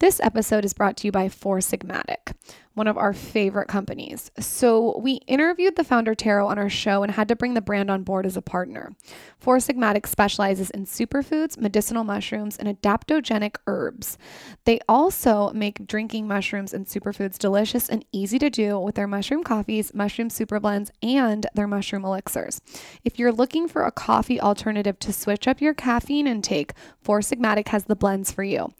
This episode is brought to you by Four Sigmatic, one of our favorite companies. So, we interviewed the founder Tero on our show and had to bring the brand on board as a partner. Four Sigmatic specializes in superfoods, medicinal mushrooms, and adaptogenic herbs. They also make drinking mushrooms and superfoods delicious and easy to do with their mushroom coffees, mushroom super blends, and their mushroom elixirs. If you're looking for a coffee alternative to switch up your caffeine intake, Four Sigmatic has the blends for you.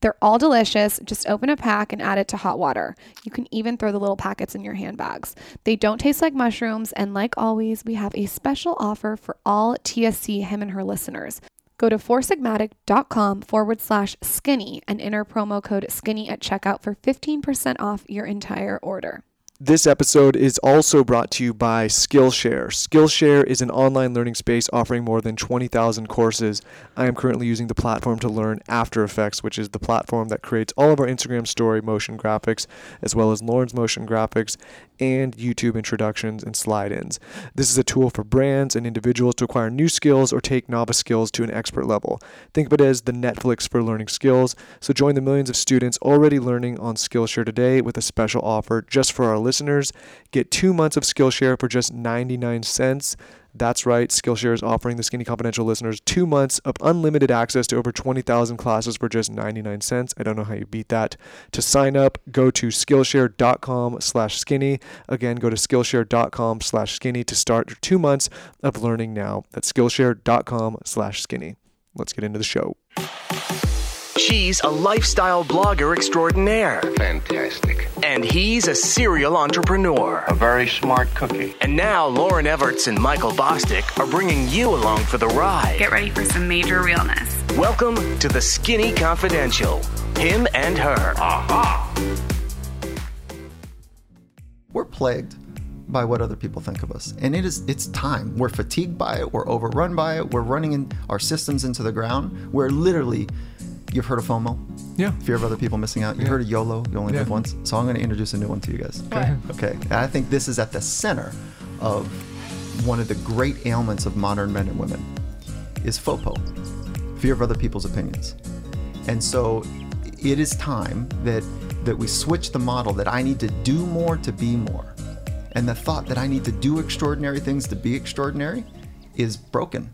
They're all delicious. Just open a pack and add it to hot water. You can even throw the little packets in your handbags. They don't taste like mushrooms, and like always, we have a special offer for all TSC him and her listeners. Go to foursigmatic.com forward slash skinny and enter promo code skinny at checkout for 15% off your entire order. This episode is also brought to you by Skillshare. Skillshare is an online learning space offering more than 20,000 courses. I am currently using the platform to learn After Effects, which is the platform that creates all of our Instagram story motion graphics, as well as Lauryn's motion graphics and YouTube introductions and slide ins. This is a tool for brands and individuals to acquire new skills or take novice skills to an expert level. Think of it as the Netflix for learning skills. So join the millions of students already learning on Skillshare today with a special offer just for our listeners. Get two months of Skillshare for just 99 cents. That's right, Skillshare is offering the Skinny Confidential listeners two months of unlimited access to over 20,000 classes for just 99 cents. I don't know how you beat that. To sign up, go to Skillshare.com slash skinny. Again, go to Skillshare.com slash skinny to start your two months of learning now. That's Skillshare.com slash skinny. Let's get into the show. She's a lifestyle blogger extraordinaire. Fantastic. And he's a serial entrepreneur. A very smart cookie. And now Lauryn Evarts and Michael Bosstick are bringing you along for the ride. Get ready for some major realness. Welcome to the Skinny Confidential. Him and her. Aha! We're plagued by what other people think of us. And it is it's time. We're fatigued by it, we're overrun by it, we're running in our systems into the ground. We're literally You've heard of FOMO? Yeah. Fear of other people missing out. You Yeah. heard of YOLO? You only Yeah. live once. So I'm going to introduce a new one to you guys. Okay. Okay. And I think this is at the center of one of the great ailments of modern men and women is FOPO, fear of other people's opinions. And so it is time that that we switch the model that I need to do more to be more. And the thought that I need to do extraordinary things to be extraordinary is broken.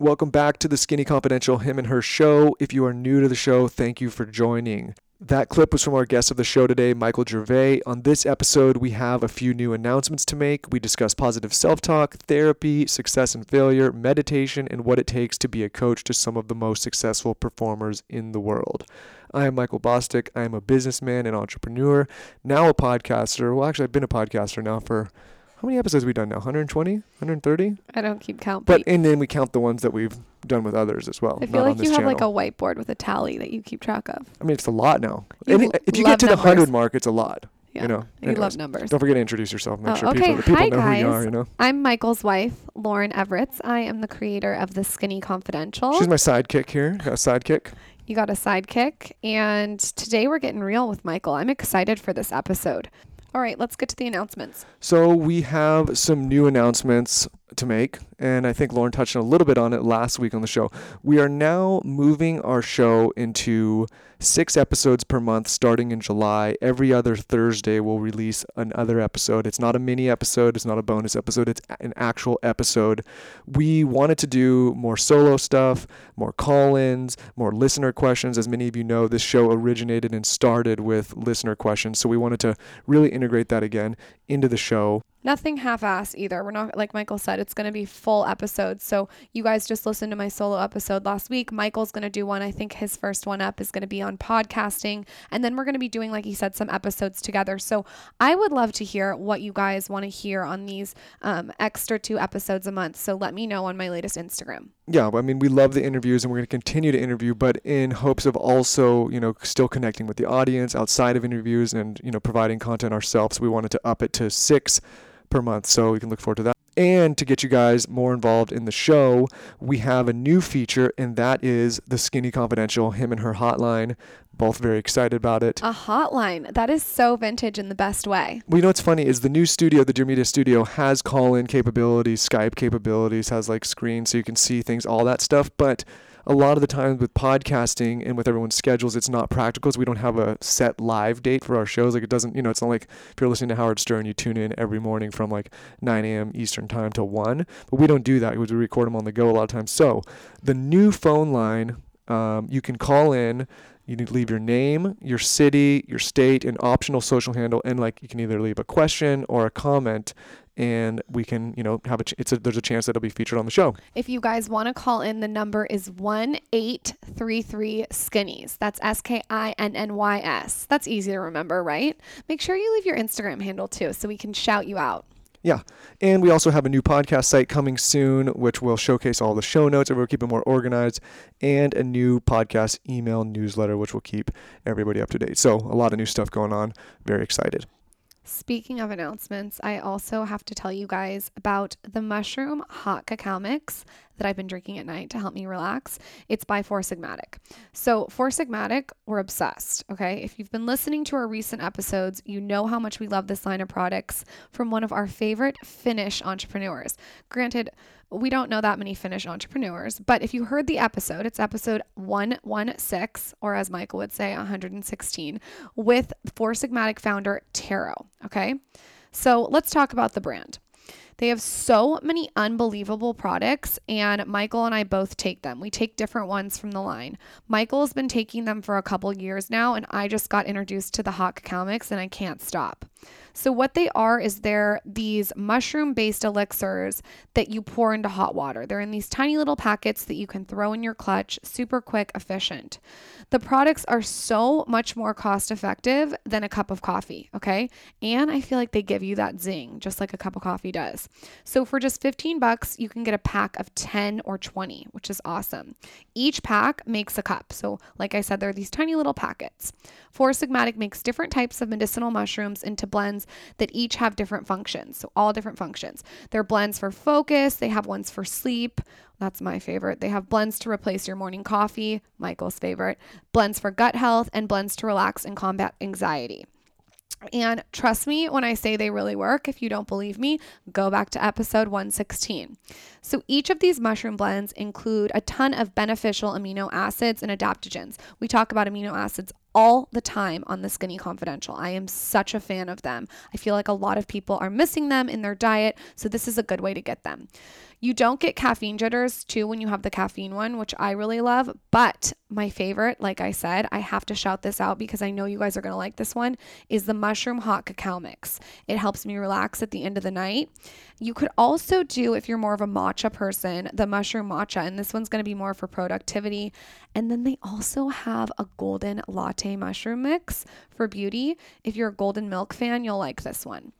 Welcome back to the Skinny Confidential Him and Her show. If you are new to the show, thank you for joining. That clip was from our guest of the show today, Michael Gervais. On this episode, we have a few new announcements to make. We discuss positive self talk, therapy, success and failure, meditation, and what it takes to be a coach to some of the most successful performers in the world. I am Michael Bosstick. I am a businessman and entrepreneur, now a podcaster. Well, actually, I've been a podcaster now for how many episodes have we done now? 120? 130? I don't keep count, But and then we count the ones that we've done with others as well. I feel like you have like a whiteboard with a tally that you keep track of. I mean, it's a lot now. You Any, if you get to the hundred mark, it's a lot. Yeah. You know. You Anyways, love numbers. Don't forget to introduce yourself. Make Oh, sure okay. people, people Hi, know who you are. You know. I'm Michael's wife, Lauryn Evarts. I am the creator of the Skinny Confidential. She's my sidekick here. Got a sidekick. you got a sidekick, and today we're getting real with Michael. I'm excited for this episode. All right, let's get to the announcements. So we have some new announcements to make, and I think Lauryn touched a little bit on it last week on the show. We are now moving our show into six episodes per month starting in July. Every other Thursday, we'll release another episode. It's not a mini episode, it's not a bonus episode, it's an actual episode. We wanted to do more solo stuff, more call ins, more listener questions. As many of you know, this show originated and started with listener questions, so we wanted to really integrate that again into the show. Nothing half-ass either. We're not like Michael said. It's going to be full episodes. So you guys just listened to my solo episode last week. Michael's going to do one. I think his first one up is going to be on podcasting, and then we're going to be doing, like he said, some episodes together. So I would love to hear what you guys want to hear on these um, extra two episodes a month. So let me know on my latest Instagram. yeah, I mean, we love the interviews and we're going to continue to interview, but in hopes of also, you know, still connecting with the audience outside of interviews and, you know, providing content ourselves. We wanted to up it to six per month. So we can look forward to that. And to get you guys more involved in the show, we have a new feature, and that is the Skinny Confidential Him and Her Hotline. Both very excited about it. A hotline. That is so vintage in the best way. Well, you know what's funny is the new studio, the Dear Media Studio, has call-in capabilities, Skype capabilities, has like screens so you can see things, all that stuff. But a lot of the times with podcasting and with everyone's schedules, it's not practical. So we don't have a set live date for our shows. Like it doesn't, you know, it's not like if you're listening to Howard Stern, you tune in every morning from like 9 a.m. Eastern time to 1. But we don't do that because we record them on the go a lot of times. So the new phone line, um, you can call in. You need to leave your name, your city, your state, an optional social handle, and like you can either leave a question or a comment, and we can, you know, have a. Ch- it's a there's a chance that it'll be featured on the show. If you guys want to call in, the number is 1 833 Skinnies. That's S K I N N Y S. That's easy to remember, right? Make sure you leave your Instagram handle too so we can shout you out. Yeah. And we also have a new podcast site coming soon, which will showcase all the show notes and we'll keep it more organized, and a new podcast email newsletter, which will keep everybody up to date. So, a lot of new stuff going on. Very excited. Speaking of announcements, I also have to tell you guys about the mushroom hot cacao mix that I've been drinking at night to help me relax. It's by Four Sigmatic. So, Four Sigmatic, we're obsessed, okay? If you've been listening to our recent episodes, you know how much we love this line of products from one of our favorite Finnish entrepreneurs. Granted, we don't know that many Finnish entrepreneurs, but if you heard the episode, it's episode 116, or as Michael would say, 116, with Four Sigmatic founder Tero. Okay. So let's talk about the brand. They have so many unbelievable products, and Michael and I both take them. We take different ones from the line. Michael's been taking them for a couple years now, and I just got introduced to the cacao mix, and I can't stop. So, what they are is they're these mushroom based elixirs that you pour into hot water. They're in these tiny little packets that you can throw in your clutch, super quick, efficient. The products are so much more cost effective than a cup of coffee, okay? And I feel like they give you that zing, just like a cup of coffee does. So, for just 15 bucks, you can get a pack of 10 or 20, which is awesome. Each pack makes a cup. So, like I said, they're these tiny little packets. Four Sigmatic makes different types of medicinal mushrooms into blends that each have different functions. So, all different functions. They're blends for focus, they have ones for sleep. That's my favorite. They have blends to replace your morning coffee, Michael's favorite, blends for gut health, and blends to relax and combat anxiety. And trust me when I say they really work. If you don't believe me, go back to episode 116. So, each of these mushroom blends include a ton of beneficial amino acids and adaptogens. We talk about amino acids all the time on the Skinny Confidential. I am such a fan of them. I feel like a lot of people are missing them in their diet, so this is a good way to get them. You don't get caffeine jitters too when you have the caffeine one, which I really love. But my favorite, like I said, I have to shout this out because I know you guys are going to like this one, is the mushroom hot cacao mix. It helps me relax at the end of the night. You could also do, if you're more of a matcha person, the mushroom matcha, and this one's going to be more for productivity. And then they also have a golden latte mushroom mix for beauty. If you're a golden milk fan, you'll like this one.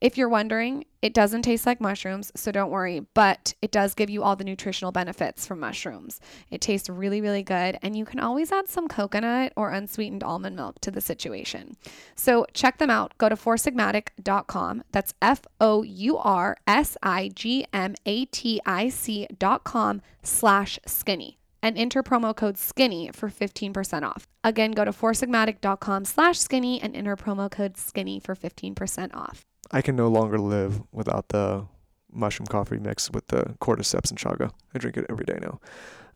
If you're wondering, it doesn't taste like mushrooms, so don't worry, but it does give you all the nutritional benefits from mushrooms. It tastes really, really good, and you can always add some coconut or unsweetened almond milk to the situation. So check them out. Go to foursigmatic.com. That's F O U R S I G M A T I C.com slash skinny and enter promo code skinny for 15% off. Again, go to foursigmatic.com slash skinny and enter promo code skinny for 15% off. I can no longer live without the mushroom coffee mix with the cordyceps and chaga. I drink it every day now.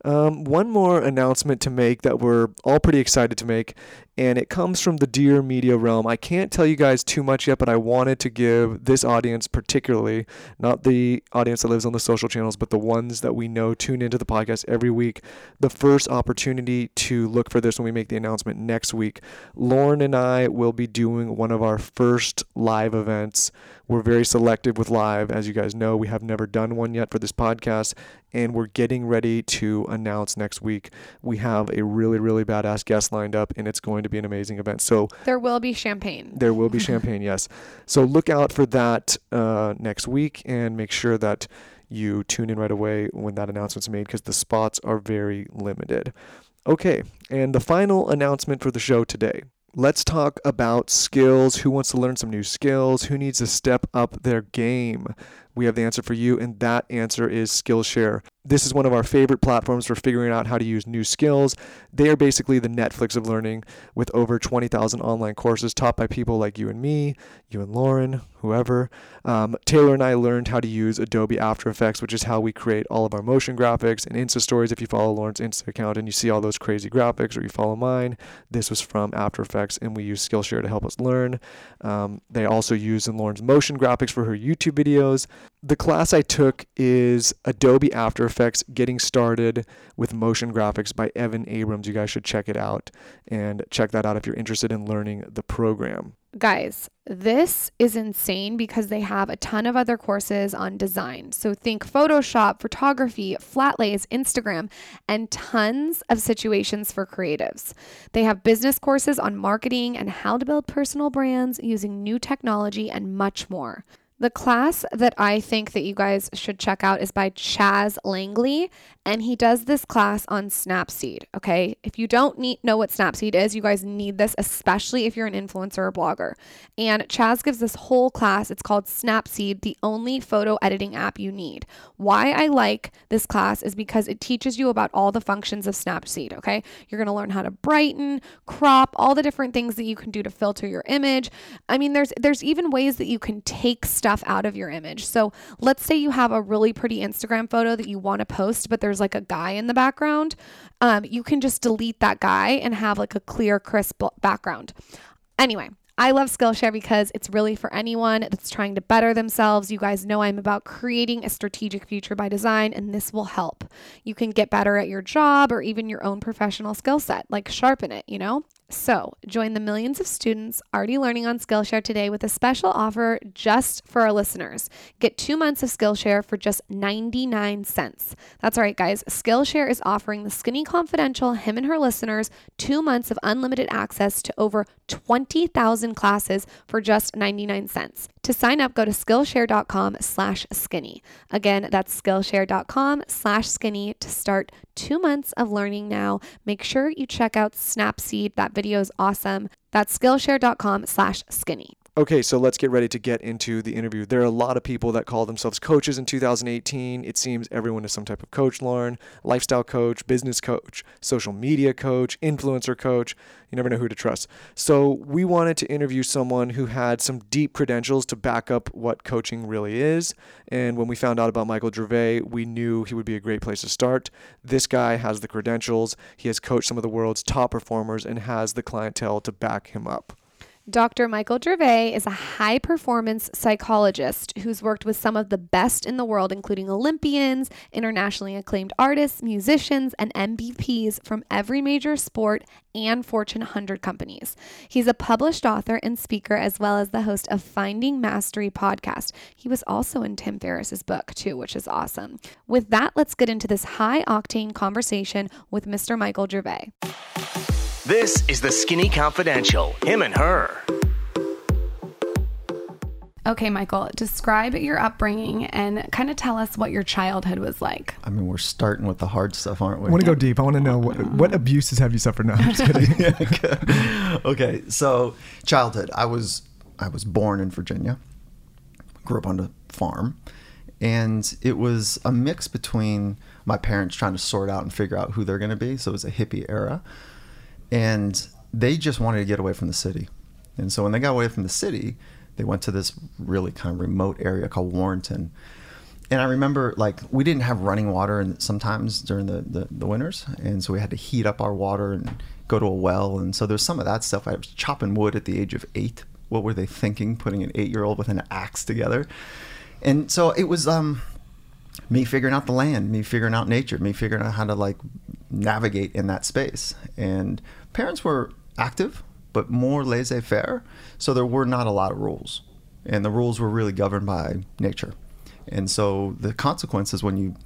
Um, one more announcement to make that we're all pretty excited to make, and it comes from the Dear Media realm. I can't tell you guys too much yet, but I wanted to give this audience, particularly, not the audience that lives on the social channels, but the ones that we know tune into the podcast every week, the first opportunity to look for this when we make the announcement next week. Lauryn and I will be doing one of our first live events. We're very selective with live. As you guys know, we have never done one yet for this podcast, and we're getting ready to announce next week. We have a really, really badass guest lined up, and it's going to be an amazing event. So There will be champagne. there will be champagne, yes. So look out for that uh, next week, and make sure that you tune in right away when that announcement's made because the spots are very limited. Okay, and the final announcement for the show today. Let's talk about skills. Who wants to learn some new skills? Who needs to step up their game? We have the answer for you, and that answer is Skillshare. This is one of our favorite platforms for figuring out how to use new skills. They are basically the Netflix of learning with over 20,000 online courses taught by people like you and me, you and Lauryn, whoever. Um, Taylor and I learned how to use Adobe After Effects, which is how we create all of our motion graphics and Insta stories. If you follow Lauryn's Insta account and you see all those crazy graphics, or you follow mine, this was from After Effects, and we use Skillshare to help us learn. Um, they also use in Lauryn's motion graphics for her YouTube videos. The class I took is Adobe After Effects Getting Started with Motion Graphics by Evan Abrams. You guys should check it out and check that out if you're interested in learning the program. Guys, this is insane because they have a ton of other courses on design. So think Photoshop, photography, flat lays, Instagram, and tons of situations for creatives. They have business courses on marketing and how to build personal brands using new technology and much more. The class that I think that you guys should check out is by Chaz Langley, and he does this class on Snapseed. Okay, if you don't need, know what Snapseed is, you guys need this, especially if you're an influencer or blogger. And Chaz gives this whole class. It's called Snapseed, the only photo editing app you need. Why I like this class is because it teaches you about all the functions of Snapseed. Okay, you're gonna learn how to brighten, crop, all the different things that you can do to filter your image. I mean, there's there's even ways that you can take stuff out of your image. So let's say you have a really pretty Instagram photo that you want to post, but there's like a guy in the background. Um, you can just delete that guy and have like a clear, crisp background. Anyway, I love Skillshare because it's really for anyone that's trying to better themselves. You guys know I'm about creating a strategic future by design, and this will help. You can get better at your job or even your own professional skill set, like sharpen it, you know? So, join the millions of students already learning on Skillshare today with a special offer just for our listeners. Get two months of Skillshare for just 99 cents. That's right, guys. Skillshare is offering the Skinny Confidential, him and her listeners, two months of unlimited access to over 20,000 classes for just 99 cents. To sign up, go to Skillshare.com slash skinny. Again, that's Skillshare.com slash skinny to start two months of learning now. Make sure you check out Snapseed. That video is awesome. That's Skillshare.com slash skinny. Okay, so let's get ready to get into the interview. There are a lot of people that call themselves coaches in 2018. It seems everyone is some type of coach, Lauryn, lifestyle coach, business coach, social media coach, influencer coach. You never know who to trust. So, we wanted to interview someone who had some deep credentials to back up what coaching really is. And when we found out about Michael Gervais, we knew he would be a great place to start. This guy has the credentials, he has coached some of the world's top performers, and has the clientele to back him up. Dr. Michael Gervais is a high performance psychologist who's worked with some of the best in the world, including Olympians, internationally acclaimed artists, musicians, and MVPs from every major sport and Fortune 100 companies. He's a published author and speaker, as well as the host of Finding Mastery podcast. He was also in Tim Ferriss's book, too, which is awesome. With that, let's get into this high octane conversation with Mr. Michael Gervais. This is the Skinny Confidential, him and her. Okay, Michael, describe your upbringing and kind of tell us what your childhood was like. I mean, we're starting with the hard stuff, aren't we? I want to go deep. I want to know what, what abuses have you suffered? No, I'm just kidding. okay, so childhood. I was I was born in Virginia. Grew up on a farm, and it was a mix between my parents trying to sort out and figure out who they're going to be. So it was a hippie era, and they just wanted to get away from the city. And so when they got away from the city, they went to this really kind of remote area called Warrenton. And I remember like we didn't have running water and sometimes during the, the, the winters. And so we had to heat up our water and go to a well. And so there's some of that stuff. I was chopping wood at the age of eight. What were they thinking, putting an eight year old with an axe together? And so it was um, me figuring out the land, me figuring out nature, me figuring out how to like navigate in that space. And parents were active, but more laissez faire. So there were not a lot of rules. And the rules were really governed by nature. And so the consequences when you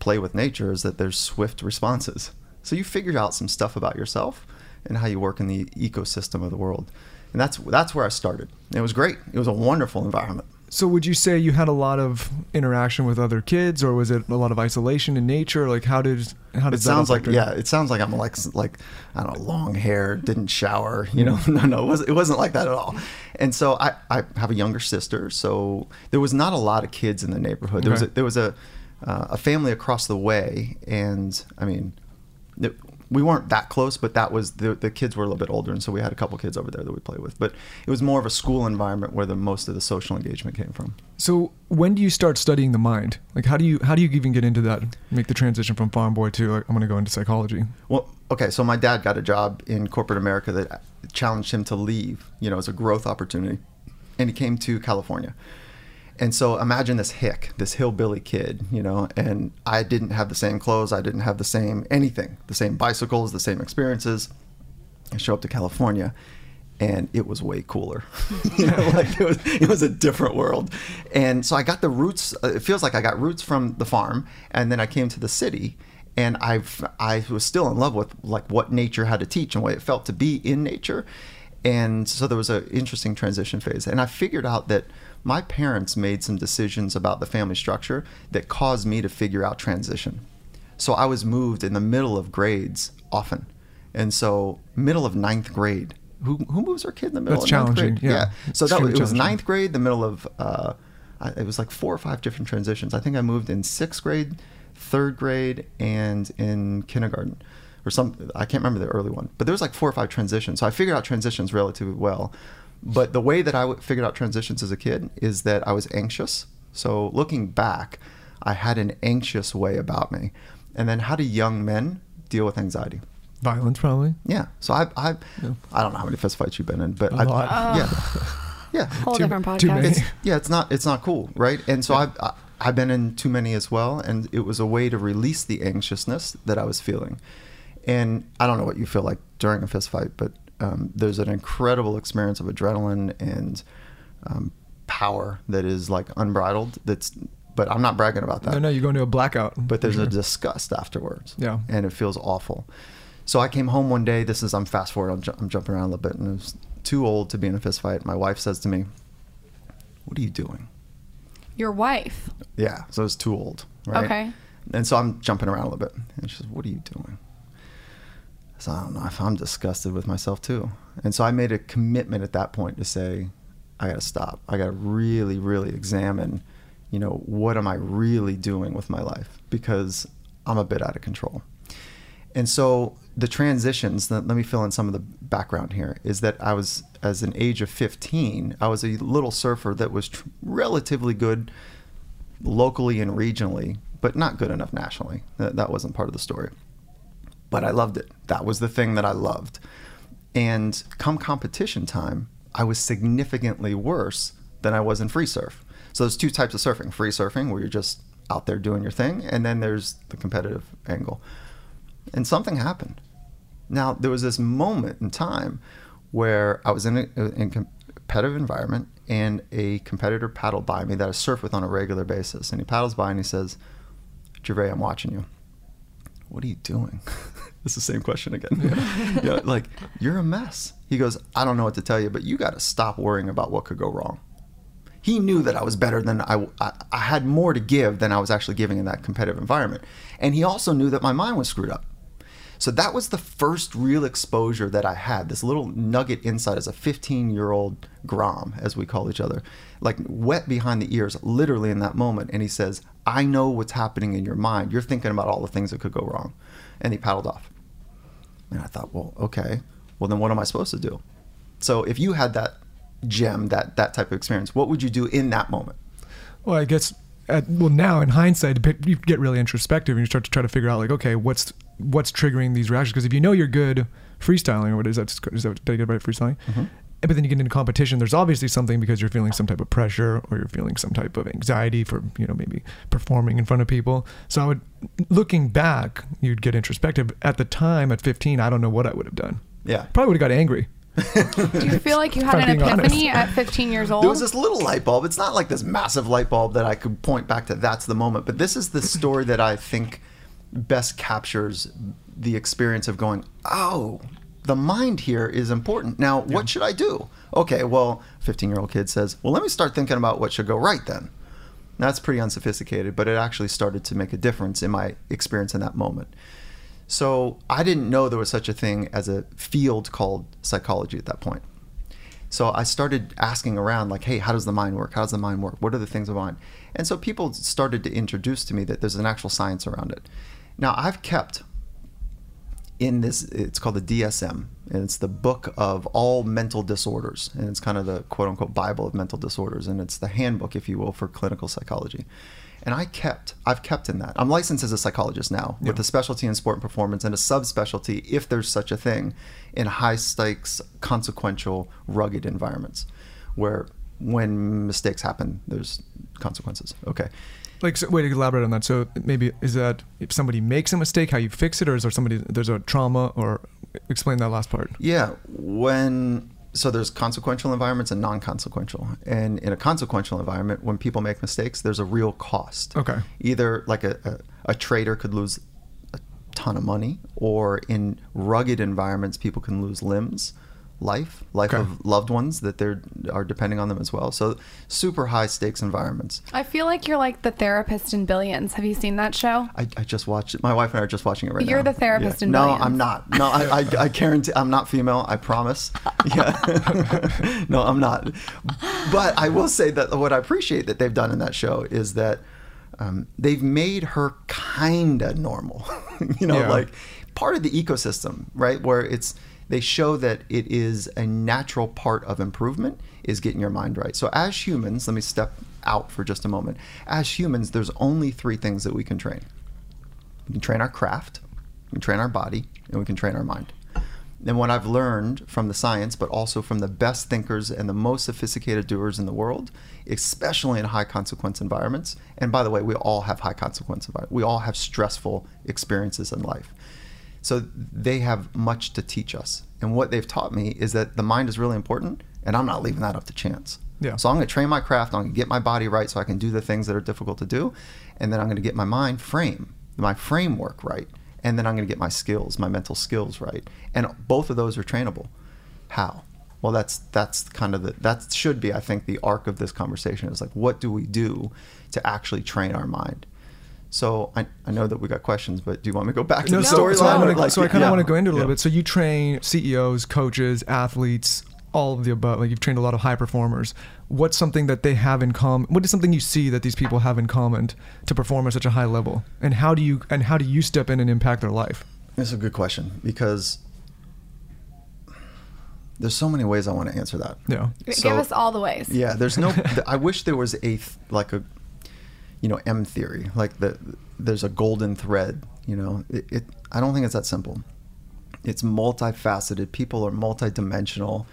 play with nature is that there's swift responses. So you figure out some stuff about yourself and how you work in the ecosystem of the world. And that's that's where I started. It was great. It was a wonderful environment. So would you say you had a lot of interaction with other kids, or was it a lot of isolation in nature? Like how did how did It sounds like yeah. It sounds like I'm like like I don't know, long hair, didn't shower. You know, no, no, it wasn't, it wasn't like that at all. And so I, I have a younger sister, so there was not a lot of kids in the neighborhood. There was a, there was a uh, a family across the way, and I mean, we weren't that close, but that was the the kids were a little bit older, and so we had a couple kids over there that we played with. But it was more of a school environment where the most of the social engagement came from. So when do you start studying the mind? Like how do you how do you even get into that? Make the transition from farm boy to like, I'm going to go into psychology. Well, okay, so my dad got a job in corporate America that challenged him to leave, you know, as a growth opportunity. And he came to California. And so imagine this hick, this hillbilly kid, you know, and I didn't have the same clothes, I didn't have the same anything, the same bicycles, the same experiences. I show up to California and it was way cooler. you know, like it was it was a different world. And so I got the roots uh, it feels like I got roots from the farm and then I came to the city and I I was still in love with like what nature had to teach and what it felt to be in nature. And so there was an interesting transition phase. And I figured out that my parents made some decisions about the family structure that caused me to figure out transition. So I was moved in the middle of grades often. And so middle of ninth grade. Who, who moves their kid in the middle That's of ninth challenging, grade? yeah. So that was, it was ninth grade, the middle of uh, it was like four or five different transitions. I think I moved in sixth grade, third grade, and in kindergarten, or some. I can't remember the early one, but there was like four or five transitions. So I figured out transitions relatively well. But the way that I w- figured out transitions as a kid is that I was anxious. So looking back, I had an anxious way about me. And then how do young men deal with anxiety? Violence probably. Yeah. So I I I don't know how many fistfights you've been in, but A I, lot. yeah. Yeah. Whole Too- different too podcast. many. It's, yeah, it's not it's not cool, right? And so I've I- I've been in too many as well, and it was a way to release the anxiousness that I was feeling. And I don't know what you feel like during a fist fight, but um, there's an incredible experience of adrenaline and um, power that is like unbridled. That's but I'm not bragging about that No, no, you go into a blackout. but there's for a disgust afterwards. Yeah. And it feels awful. So I came home one day. This is, I'm fast forward, I'm, ju- I'm jumping around a little bit, and I was too old to be in a fist fight. My wife says to me, What are you doing? Your wife. Yeah. So I was too old. Right. Okay. And so I'm jumping around a little bit. And she says, What are you doing? So I don't know if I'm disgusted with myself too. And so I made a commitment at that point to say, I got to stop. I got to really, really examine, you know, what am I really doing with my life? Because I'm a bit out of control. And so the transitions, let me fill in some of the background here, is that I was, as an age of 15, I was a little surfer that was tr- relatively good locally and regionally, but not good enough nationally. That, that wasn't part of the story. But I loved it. That was the thing that I loved. And come competition time, I was significantly worse than I was in free surf. So there's two types of surfing free surfing, where you're just out there doing your thing, and then there's the competitive angle. And something happened. Now, there was this moment in time where I was in a, uh, in a competitive environment and a competitor paddled by me that I surf with on a regular basis. And he paddles by and he says, Gervais, I'm watching you. What are you doing? it's the same question again. yeah, like, you're a mess. He goes, I don't know what to tell you, but you got to stop worrying about what could go wrong. He knew that I was better than I, I, I had more to give than I was actually giving in that competitive environment. And he also knew that my mind was screwed up. So that was the first real exposure that I had. This little nugget inside as a 15 year old Grom, as we call each other, like wet behind the ears, literally in that moment. And he says, I know what's happening in your mind. You're thinking about all the things that could go wrong. And he paddled off. And I thought, well, okay. Well, then what am I supposed to do? So if you had that gem, that, that type of experience, what would you do in that moment? Well, I guess at, well now in hindsight, you get really introspective and you start to try to figure out like, okay, what's what's triggering these reactions? Because if you know you're good freestyling, or what is that? Is that did I get right? Freestyling. Mm-hmm. But then you get into competition. There's obviously something because you're feeling some type of pressure or you're feeling some type of anxiety for you know maybe performing in front of people. So I would, looking back, you'd get introspective. At the time, at 15, I don't know what I would have done. Yeah. Probably would have got angry. Do you feel like you had I'm an being honest. epiphany at 15 years old? There was this little light bulb. It's not like this massive light bulb that I could point back to. That's the moment. But this is the story that I think best captures the experience of going, oh, the mind here is important. Now, what should I do? Okay, well, 15 year old kid says, well, let me start thinking about what should go right then. That's pretty unsophisticated, but it actually started to make a difference in my experience in that moment. So I didn't know there was such a thing as a field called psychology at that point. So I started asking around, like, hey, how does the mind work? How does the mind work? What are the things of mind? And so people started to introduce to me that there's an actual science around it. Now I've kept in this, it's called the DSM, and it's the book of all mental disorders, and it's kind of the quote unquote Bible of mental disorders, and it's the handbook, if you will, for clinical psychology. And I kept, I've kept in that. I'm licensed as a psychologist now with a specialty in sport and performance and a subspecialty, if there's such a thing, in high stakes, consequential, rugged environments where when mistakes happen, there's consequences. Okay. Like, so, wait, elaborate on that. So maybe is that if somebody makes a mistake, how you fix it, or is there somebody there's a trauma, or explain that last part? Yeah, when so there's consequential environments and non-consequential, and in a consequential environment, when people make mistakes, there's a real cost. Okay. Either like a, a, a trader could lose a ton of money, or in rugged environments, people can lose limbs, life, life Okay. of loved ones that they're are depending on them as well. So super high stakes environments. I feel like you're like the therapist in Billions. Have you seen that show? I, I just watched it. My wife and I are just watching it right now. You're the therapist in No, Billions. I'm not. No, I, I, I guarantee I'm not female. I promise. Yeah. no, I'm not. But I will say that what I appreciate that they've done in that show is that um, they've made her kind of normal. you know, Yeah. like part of the ecosystem, right? Where it's they show that it is a natural part of improvement is getting your mind right. So as humans, let me step out for just a moment. As humans, there's only three things that we can train. We can train our craft, we can train our body, and we can train our mind. And what I've learned from the science, but also from the best thinkers and the most sophisticated doers in the world, especially in high consequence environments. And by the way, we all have high consequence environments. We all have stressful experiences in life. So they have much to teach us. And what they've taught me is that the mind is really important, and I'm not leaving that up to chance. Yeah. So I'm going to train my craft. I'm going to get my body right so I can do the things that are difficult to do, and then I'm going to get my mind frame, my framework right, and then I'm going to get my skills, my mental skills right. And both of those are trainable. How? Well, that's that's kind of the that should be I think the arc of this conversation is like what do we do to actually train our mind. So I, I know that we got questions, but do you want me to go back to No, the so, storyline? so, I or, wanna- like, so I kind of yeah. want to go into it a little Yeah. bit. So you train CEOs, coaches, athletes, all of the above. Like you've trained a lot of high performers. What's something that they have in common? What is something you see that these people have in common to perform at such a high level? And how do you and how do you step in and impact their life? That's a good question because there's so many ways I want to answer that. Yeah. Give us all the ways. Yeah, there's no. I wish there was a like a, you know, M theory. Like the there's a golden thread. You know, it, it. I don't think it's that simple. It's multifaceted. People are multidimensional.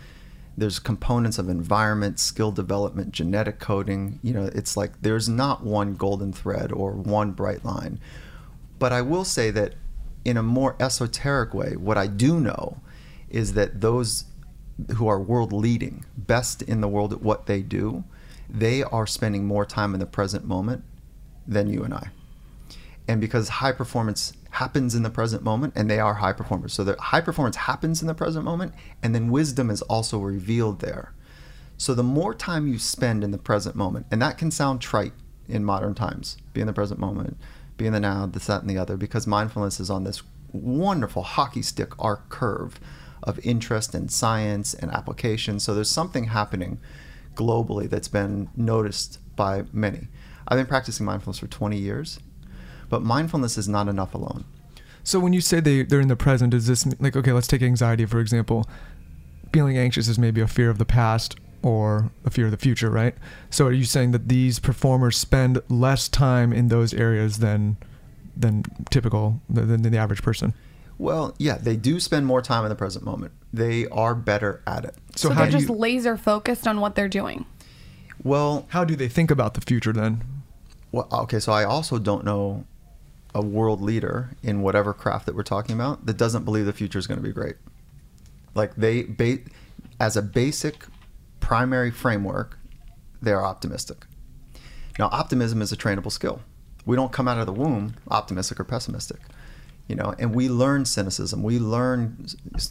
There's components of environment, skill development, genetic coding. You know, it's like there's not one golden thread or one bright line. But I will say that in a more esoteric way, what I do know is that those who are world leading, best in the world at what they do, they are spending more time in the present moment than you and I. And because high performance happens in the present moment, and they are high performers. So the high performance happens in the present moment, and then wisdom is also revealed there. So the more time you spend in the present moment, and that can sound trite in modern times, be in the present moment, be in the now, this, that, and the other, because mindfulness is on this wonderful hockey stick arc curve of interest in science and application. So there's something happening globally that's been noticed by many. I've been practicing mindfulness for 20 years, but mindfulness is not enough alone. So when you say they they're in the present, is this like okay? Let's take anxiety for example. Feeling anxious is maybe a fear of the past or a fear of the future, right? So are you saying that these performers spend less time in those areas than than typical than, than the average person? Well, yeah, they do spend more time in the present moment. They are better at it. So, So, how they're do just you, laser focused on what they're doing. Well, how do they think about the future then? Well, okay, so I also don't know a world leader in whatever craft that we're talking about that doesn't believe the future is going to be great. Like they, ba- as a basic primary framework, they are optimistic. Now, optimism is a trainable skill. We don't come out of the womb optimistic or pessimistic. you know, and we learn cynicism. We learn,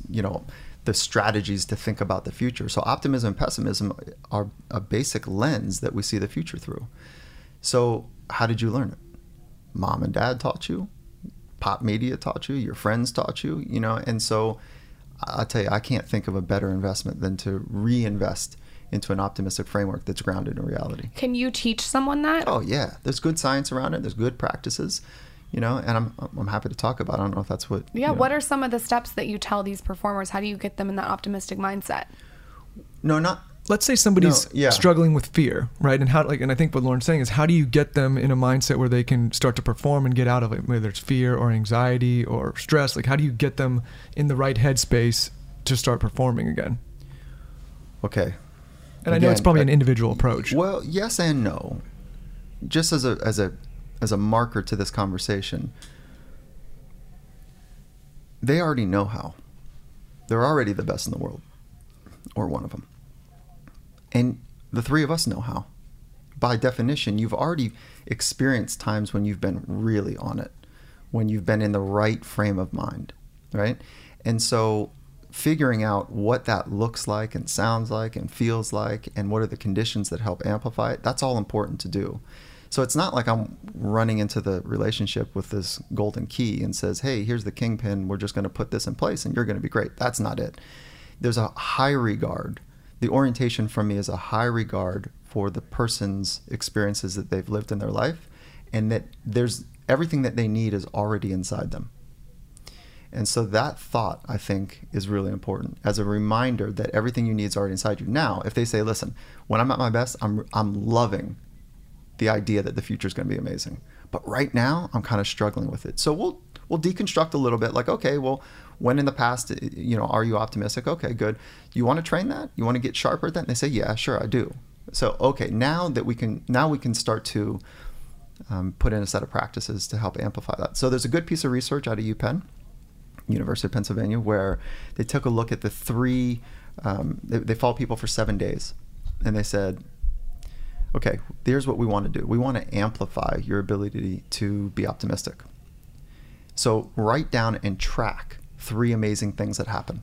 you know, the strategies to think about the future. So optimism and pessimism are a basic lens that we see the future through. So how did you learn it? Mom and dad taught you, pop media taught you, your friends taught you, you know, and so I tell you, I can't think of a better investment than to reinvest into an optimistic framework that's grounded in reality. Can you teach someone that? Oh yeah, there's good science around it. There's good practices, you know, and I'm I'm happy to talk about. it. I don't know if that's what. yeah. you know. What are some of the steps that you tell these performers? How do you get them in that optimistic mindset? No, not. Let's say somebody's No, yeah. struggling with fear, right? And how like and I think what Lauryn's saying is how do you get them in a mindset where they can start to perform and get out of it, whether it's fear or anxiety or stress. Like how do you get them in the right headspace to start performing again? Okay. And I know it's probably an individual approach. Well, yes and no. Just as a as a as a marker to this conversation, they already know how. They're already the best in the world, or one of them. And the three of us know how. By definition, you've already experienced times when you've been really on it, when you've been in the right frame of mind, right? And so figuring out what that looks like and sounds like and feels like and what are the conditions that help amplify it, that's all important to do. So it's not like I'm running into the relationship with this golden key and says, "Hey, here's the kingpin. We're just going to put this in place and you're going to be great." That's not it. There's a high regard. The orientation from me is a high regard for the person's experiences that they've lived in their life and that there's everything that they need is already inside them. And so that thought, I think, is really important as a reminder that everything you need is already inside you. Now, if they say, listen, when I'm at my best, I'm, I'm loving the idea that the future is going to be amazing. But right now, I'm kind of struggling with it. So we'll we'll deconstruct a little bit. Like, okay, well, when in the past, you know, are you optimistic? Okay, good. You want to train that? You want to get sharper at that? And they say, yeah, sure, I do. So okay, now that we can now we can start to um, put in a set of practices to help amplify that. So there's a good piece of research out of UPenn, University of Pennsylvania, where they took a look at the three. Um, they, they followed people for seven days, and they said, okay, here's what we want to do. We want to amplify your ability to be optimistic. So write down and track three amazing things that happen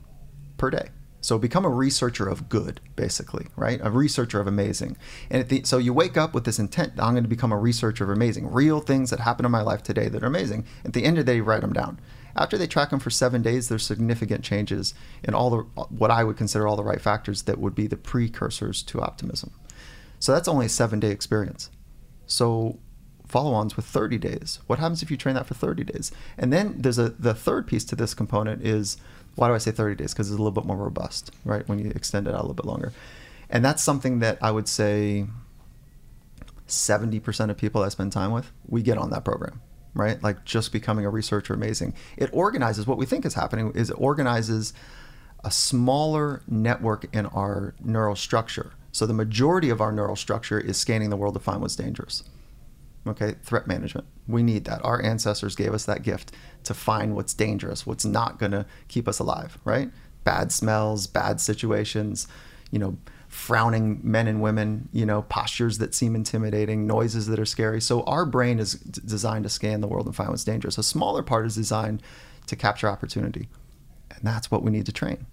per day. So become a researcher of good, basically, right? A researcher of amazing. And the, so you wake up with this intent: I'm going to become a researcher of amazing, real things that happen in my life today that are amazing. At the end of the day, write them down. After they track them for seven days, there's significant changes in all the what I would consider all the right factors that would be the precursors to optimism. So that's only a seven day experience. So follow ons with 30 days. What happens if you train that for 30 days? And then there's a the third piece to this component is why do I say 30 days? Because it's a little bit more robust, right? When you extend it out a little bit longer. And that's something that I would say 70% of people I spend time with, we get on that program, right? Like just becoming a researcher amazing. It organizes what we think is happening is it organizes a smaller network in our neural structure. So the majority of our neural structure is scanning the world to find what's dangerous. Okay, threat management. We need that. Our ancestors gave us that gift to find what's dangerous, what's not going to keep us alive, right? Bad smells, bad situations, you know, frowning men and women, you know, postures that seem intimidating, noises that are scary. So our brain is d- designed to scan the world and find what's dangerous. A smaller part is designed to capture opportunity. And that's what we need to train.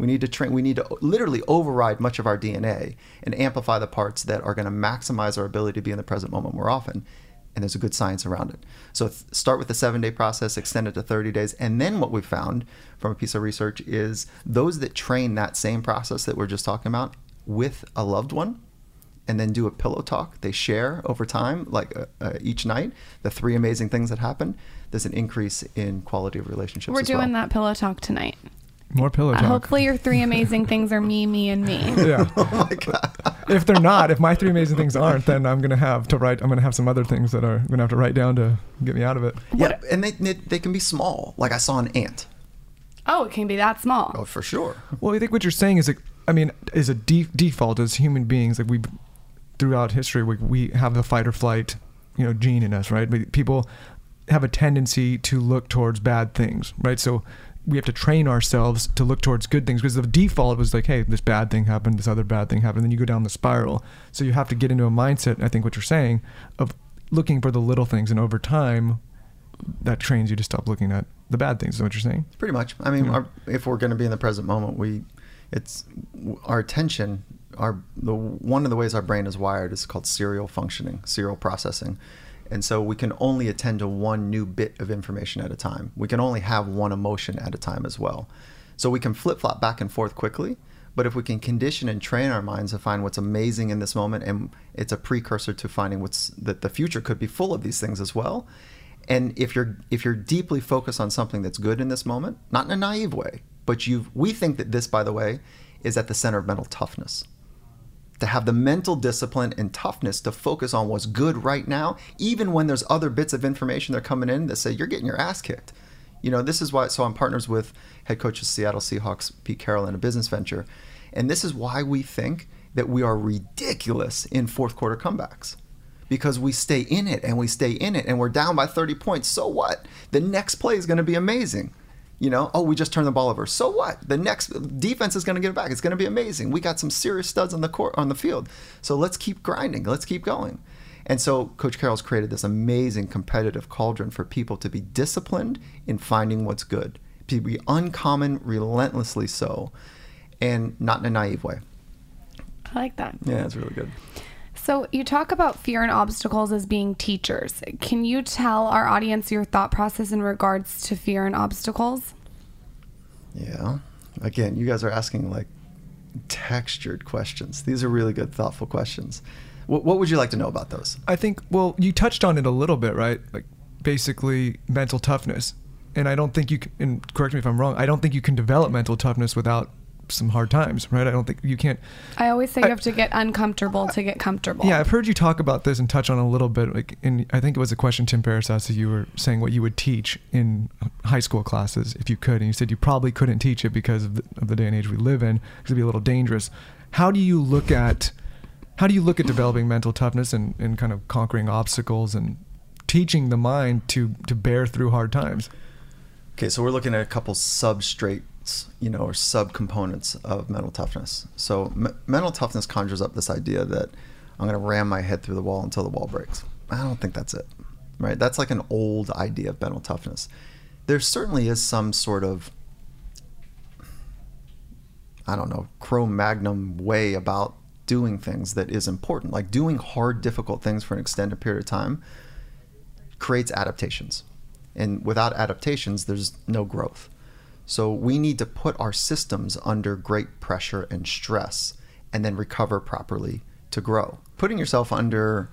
We need to train. We need to literally override much of our DNA and amplify the parts that are going to maximize our ability to be in the present moment more often. And there's a good science around it. So th- start with the seven-day process, extend it to 30 days, and then what we found from a piece of research is those that train that same process that we're just talking about with a loved one, and then do a pillow talk. They share over time, like uh, uh, each night, the three amazing things that happen. There's an increase in quality of relationships. We're doing well. that pillow talk tonight. More pillow talk. hopefully, your three amazing things are me, me, and me. yeah. Oh my god. if they're not, if my three amazing things aren't, then I'm gonna have to write. I'm gonna have some other things that are I'm gonna have to write down to get me out of it. Yeah, and they, they they can be small. Like I saw an ant. Oh, it can be that small. Oh, for sure. Well, I think what you're saying is, like, I mean, is a de- default as human beings. Like we, throughout history, we we have the fight or flight, you know, gene in us, right? But people have a tendency to look towards bad things, right? So we have to train ourselves to look towards good things because the default was like, hey, this bad thing happened, this other bad thing happened, and then you go down the spiral. So you have to get into a mindset. I think what you're saying of looking for the little things, and over time, that trains you to stop looking at the bad things. Is what you're saying? Pretty much. I mean, Yeah. our, if we're going to be in the present moment, we, it's our attention. Our the one of the ways our brain is wired is called serial functioning, serial processing, and so we can only attend to one new bit of information at a time. We can only have one emotion at a time as well. So we can flip flop back and forth quickly. But if we can condition and train our minds to find what's amazing in this moment, and it's a precursor to finding what's that the future could be full of these things as well. And if you're if you're deeply focused on something that's good in this moment, not in a naive way, but you've we think that this, by the way, is at the center of mental toughness. To have the mental discipline and toughness to focus on what's good right now, even when there's other bits of information that are coming in that say you're getting your ass kicked. You know, this is why. So I'm partners with head coach of Seattle Seahawks, Pete Carroll, in a business venture, and this is why we think that we are ridiculous in fourth quarter comebacks because we stay in it and we stay in it and we're down by 30 points. So what? The next play is going to be amazing. You know, oh, we just turned the ball over. So what? The next defense is going to get it back. It's going to be amazing. We got some serious studs on the court on the field. So let's keep grinding. Let's keep going. And so Coach Carroll's created this amazing competitive cauldron for people to be disciplined in finding what's good, to be uncommon, relentlessly so, and not in a naive way. I like that. Yeah, it's really good. So, you talk about fear and obstacles as being teachers. Can you tell our audience your thought process in regards to fear and obstacles? Yeah. Again, you guys are asking like textured questions. These are really good, thoughtful questions. What, what would you like to know about those? I think. Well, you touched on it a little bit, right? Like basically mental toughness, and I don't think you. Can, and correct me if I'm wrong. I don't think you can develop mental toughness without some hard times, right? I don't think you can't. I always say you have to get uncomfortable to get comfortable. Yeah, I've heard you talk about this and touch on a little bit. Like, in I think it was a question Tim Ferriss asked. You were saying what you would teach in high school classes if you could, and you said you probably couldn't teach it because of the, of the day and age we live in. Because it'd be a little dangerous. How do you look at how do you look at developing mental toughness and, and kind of conquering obstacles and teaching the mind to to bear through hard times? Okay, so we're looking at a couple substrates, you know, or subcomponents of mental toughness. So m- mental toughness conjures up this idea that I'm going to ram my head through the wall until the wall breaks. I don't think that's it, right? That's like an old idea of mental toughness. There certainly is some sort of I don't know, Cro-Magnon way about doing things that is important. Like doing hard, difficult things for an extended period of time creates adaptations. And without adaptations, there's no growth. So we need to put our systems under great pressure and stress and then recover properly to grow. Putting yourself under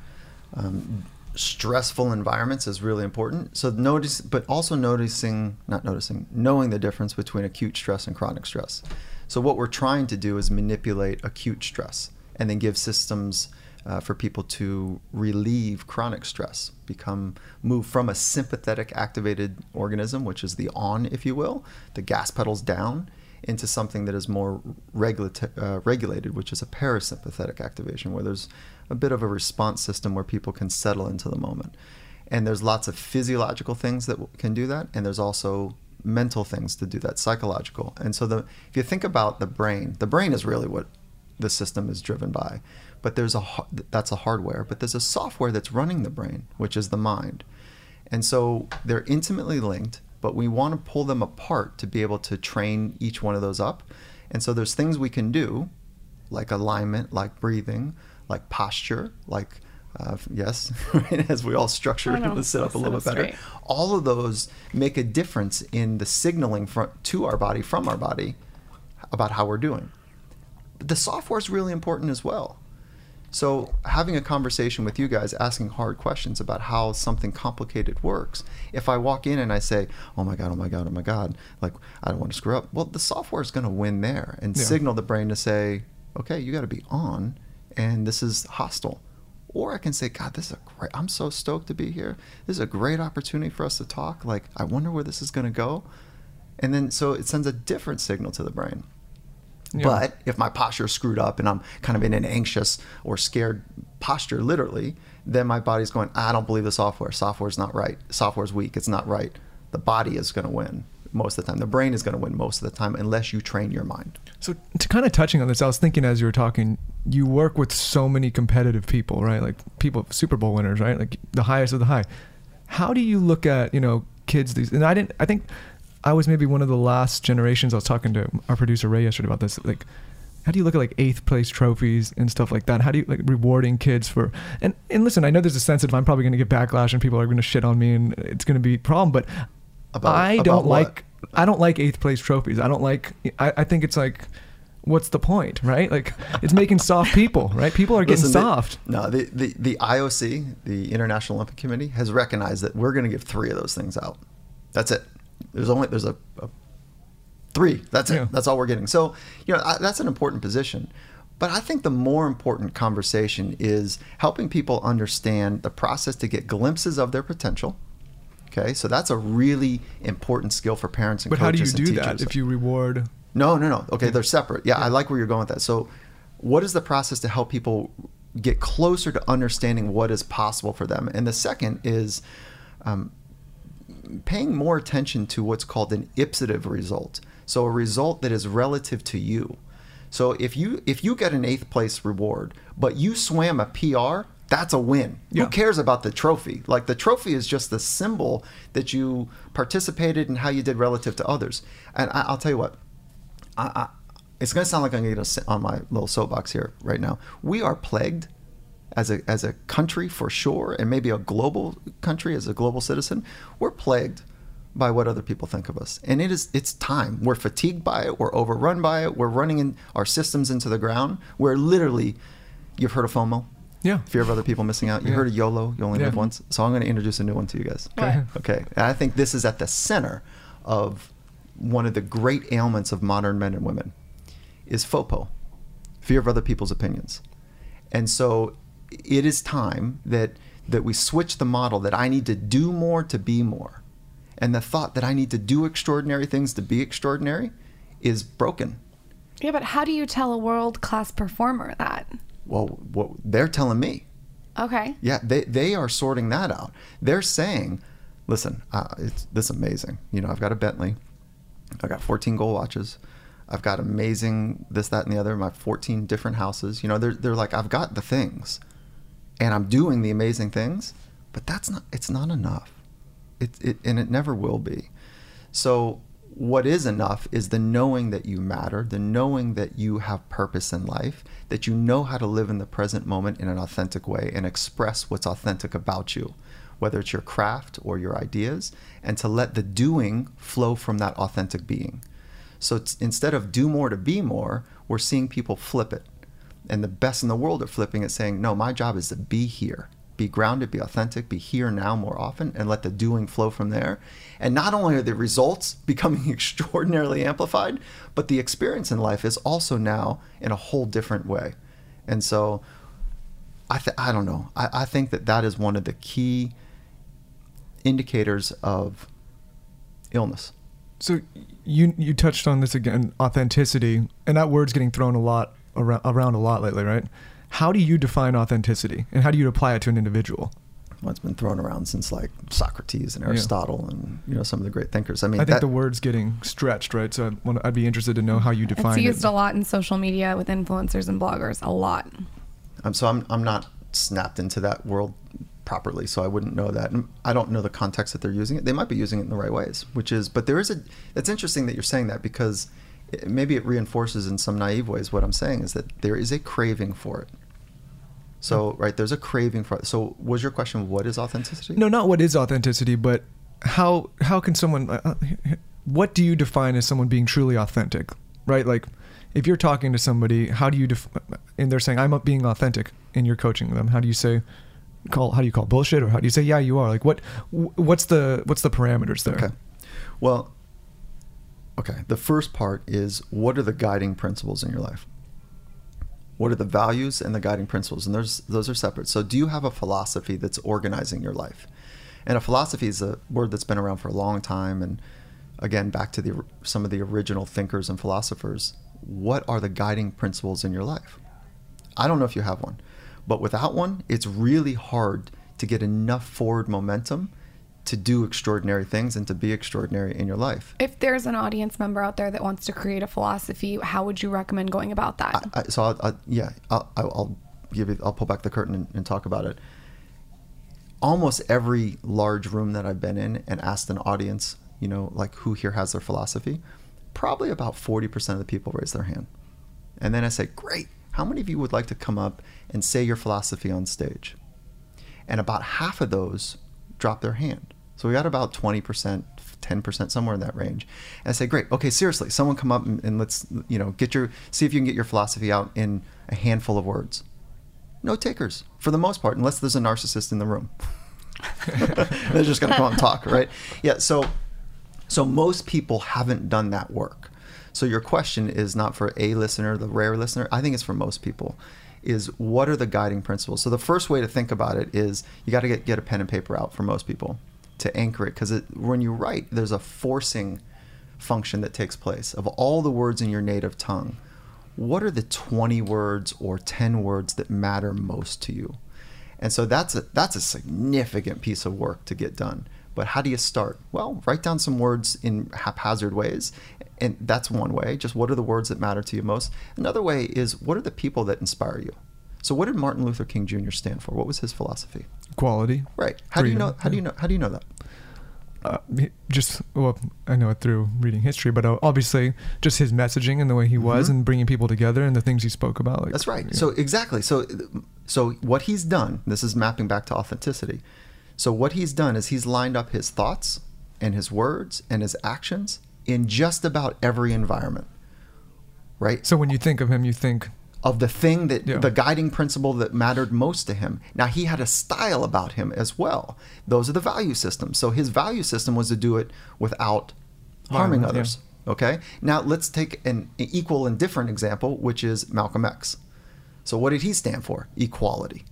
um, stressful environments is really important. So notice, but also noticing, not noticing, knowing the difference between acute stress and chronic stress. So what we're trying to do is manipulate acute stress and then give systems uh, for people to relieve chronic stress, become move from a sympathetic activated organism, which is the on, if you will, the gas pedals down, into something that is more regulata- uh, regulated, which is a parasympathetic activation, where there's a bit of a response system where people can settle into the moment. And there's lots of physiological things that can do that, and there's also mental things to do that, psychological. And so the if you think about the brain, the brain is really what the system is driven by. But there's a that's a hardware, but there's a software that's running the brain, which is the mind. And so they're intimately linked, but we want to pull them apart to be able to train each one of those up. And so there's things we can do, like alignment, like breathing, like posture, like uh, yes, right, as we all structure I know. to sit up a little bit better. All of those make a difference in the signaling from, to our body from our body about how we're doing. But the software is really important as well. So having a conversation with you guys, asking hard questions about how something complicated works. If I walk in and I say, "Oh my god, oh my god, oh my god," like I don't want to screw up. Well, the software is going to win there and Yeah. signal the brain to say, "Okay, you got to be on," and this is hostile. Or I can say, "God, this is a great. I'm so stoked to be here. This is a great opportunity for us to talk. Like, I wonder where this is going to go." And then so it sends a different signal to the brain. Yeah. But if my posture is screwed up and I'm kind of in an anxious or scared posture, literally, then my body's going, I don't believe the software. Software's not right. Software's weak. It's not right. The body is going to win most of the time. The brain is going to win most of the time unless you train your mind. So to kind of touching on this, I was thinking as you were talking, you work with so many competitive people, right? Like people, Super Bowl winners, right? Like the highest of the high. how do you look at you know kids these? And I didn't. I think I was maybe one of the last generations. I was talking to our producer Ray yesterday about this. Like, how do you look at like eighth place trophies and stuff like that? How do you like rewarding kids for? And and listen, I know there's a sensitive. I'm probably going to get backlash and people are going to shit on me and it's going to be a problem. But About- I about don't what? like. I don't like eighth place trophies. I don't like. I, I think it's like. What's the point, right? Like, it's making soft people, right? People are getting Listen, the- soft. no, the, the, the IOC, the International Olympic Committee, has recognized that we're going to give three of those things out. That's it. There's only there's a, a three. That's it. That's all we're getting. So you know I, that's an important position. But I think the more important conversation is helping people understand the process to get glimpses of their potential. Okay, so that's a really important skill for parents and But how do you coaches do that if you reward? No, no, no. Okay, they're separate. Yeah, I like where you're going with that. So, what is the process to help people get closer to understanding what is possible for them? And the second is um, paying more attention to what's called an ipsative result. So, a result that is relative to you. So, if you if you get an eighth place reward, but you swam a PR, that's a win. Yeah. Who cares about the trophy? Like the trophy is just the symbol that you participated and how you did relative to others. And I, I'll tell you what, I, I, it's going to sound like I'm going to sit on my little soapbox here right now. We are plagued as a as a country for sure, and maybe a global country as a global citizen. We're plagued by what other people think of us, and it is it's time. We're fatigued by it. We're overrun by it. We're running in our systems into the ground. We're literally, you've heard of FOMO. Yeah. Fear of other people missing out. You Yeah. heard of YOLO, you only Yeah. live once. So I'm going to introduce a new one to you guys. What? Okay. And I think this is at the center of one of the great ailments of modern men and women is FOPO, fear of other people's opinions. And so it is time that that we switch the model that I need to do more to be more. And the thought that I need to do extraordinary things to be extraordinary is broken. Yeah, but how do you tell a world class performer that? Well, what they're telling me. Okay. Yeah, they they are sorting that out. They're saying, listen, uh, it's this is amazing. You know, I've got a Bentley, I've got 14 gold watches, I've got amazing this, that, and the other. My 14 different houses. You know, they're they're like, I've got the things, and I'm doing the amazing things, but that's not. It's not enough. It it and it never will be. So what is enough is the knowing that you matter, the knowing that you have purpose in life, that you know how to live in the present moment in an authentic way and express what's authentic about you, whether it's your craft or your ideas, and to let the doing flow from that authentic being. So instead of do more to be more, we're seeing people flip it. And the best in the world are flipping it, saying, no, my job is to be here, be grounded, be authentic, be here now more often, and let the doing flow from there. And not only are the results becoming extraordinarily amplified, but the experience in life is also now in a whole different way. And so I, th- I don't know. I, I think that that is one of the key indicators of illness. So you you touched on this again, authenticity, and that word's getting thrown a lot around, around a lot lately, right? How do you define authenticity, and how do you apply it to an individual? Well, it's been thrown around since like Socrates and Aristotle and you know some of the great thinkers. I mean, I think that- the word's getting stretched, right? So I'd, wanna- I'd be interested to know how you define it. It's used it. a lot in social media with influencers and bloggers. A lot. Um, so I'm I'm not snapped into that world properly, so I wouldn't know that. And I don't know the context that they're using it. They might be using it in the right ways, which is. But there is a. It's interesting that you're saying that because it, maybe it reinforces in some naive ways what I'm saying is that there is a craving for it. So right, there's a craving for it. So was your question what is authenticity? No, not what is authenticity, but how how can someone? Uh, what do you define as someone being truly authentic? Right, like if you're talking to somebody, how do you def- and they're saying I'm being authentic, and you're coaching them. How do you say? Call how do you call bullshit or how do you say yeah you are like what what's the what's the parameters there Okay. Well, okay. The first part is what are the guiding principles in your life? What are the values and the guiding principles? And there's those are separate. So do you have a philosophy that's organizing your life? And a philosophy is a word that's been around for a long time and again back to the some of the original thinkers and philosophers, what are the guiding principles in your life? I don't know if you have one. But without one, it's really hard to get enough forward momentum to do extraordinary things and to be extraordinary in your life. If there's an audience member out there that wants to create a philosophy, how would you recommend going about that? I, I, so I'll, i yeah, I'll, I'll I'll give you, I'll pull back the curtain and, and talk about it. almost every large room that I've been in and asked an audience, you know, like who here has their philosophy, probably about 40% of the people raise their hand. And then I say, great, how many of you would like to come up and say your philosophy on stage? And about half of those drop their hand. So we got about 20%, 10%, somewhere in that range. And I say, great, okay, seriously, someone come up and, and let's, you know, get your, see if you can get your philosophy out in a handful of words. No takers, for the most part, unless there's a narcissist in the room. They're just going to come out and talk, right? Yeah, so, so most people haven't done that work. So your question is not for a listener, the rare listener. I think it's for most people. Is what are the guiding principles? So the first way to think about it is you got to get get a pen and paper out for most people to anchor it because when you write, there's a forcing function that takes place of all the words in your native tongue. What are the 20 words or 10 words that matter most to you? And so that's a that's a significant piece of work to get done. But how do you start? Well, write down some words in haphazard ways. And that's one way. Just what are the words that matter to you most? Another way is what are the people that inspire you? So what did Martin Luther King Jr. stand for? What was his philosophy? Quality. Right. How do you know how do you know how do you know that? Uh, just well, I know it through reading history, but uh, obviously just his messaging and the way he was, Mhm. and bringing people together, and the things he spoke about. Like, That's right. you So know. exactly. So so what he's done, this is mapping back to authenticity. So what he's done is he's lined up his thoughts and his words and his actions in just about every environment. Right? so when you think of him, you think of the thing that Yeah. the guiding principle that mattered most to him. Now he had a style about him as well. Those are the value systems. So his value system was to do it without harming Violence, yeah. others. Okay. Now let's take an equal and different example, which is Malcolm X. So what did he stand for? Equality.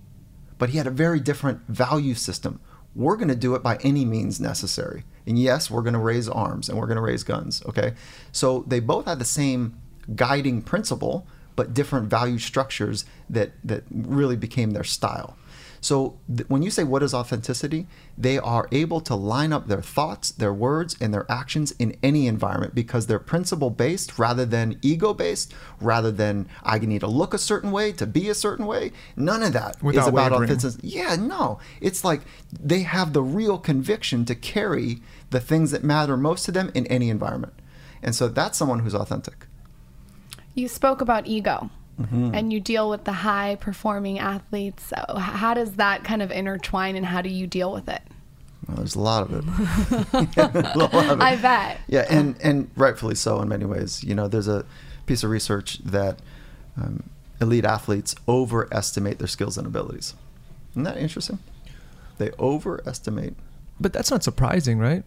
But he had a very different value system. We're going to do it by any means necessary. And yes, we're going to raise arms and we're going to raise guns. Okay. So they both had the same guiding principle, but different value structures that, that really became their style. So th- when you say what is authenticity, they are able to line up their thoughts, their words, and their actions in any environment because they're principle based rather than ego based, rather than I need to look a certain way to be a certain way. None of that is Without about wavering. authenticity. Yeah, no. It's like they have the real conviction to carry the things that matter most to them in any environment. And so that's someone who's authentic. You spoke about ego. Mm-hmm. And you deal with the high performing athletes. So, how does that kind of intertwine and how do you deal with it? Well, there's a lot of it. A lot of it. I bet. Yeah, and and rightfully so in many ways. You know, there's a piece of research that um, elite athletes overestimate their skills and abilities. Isn't that interesting? They overestimate but that's not surprising, right?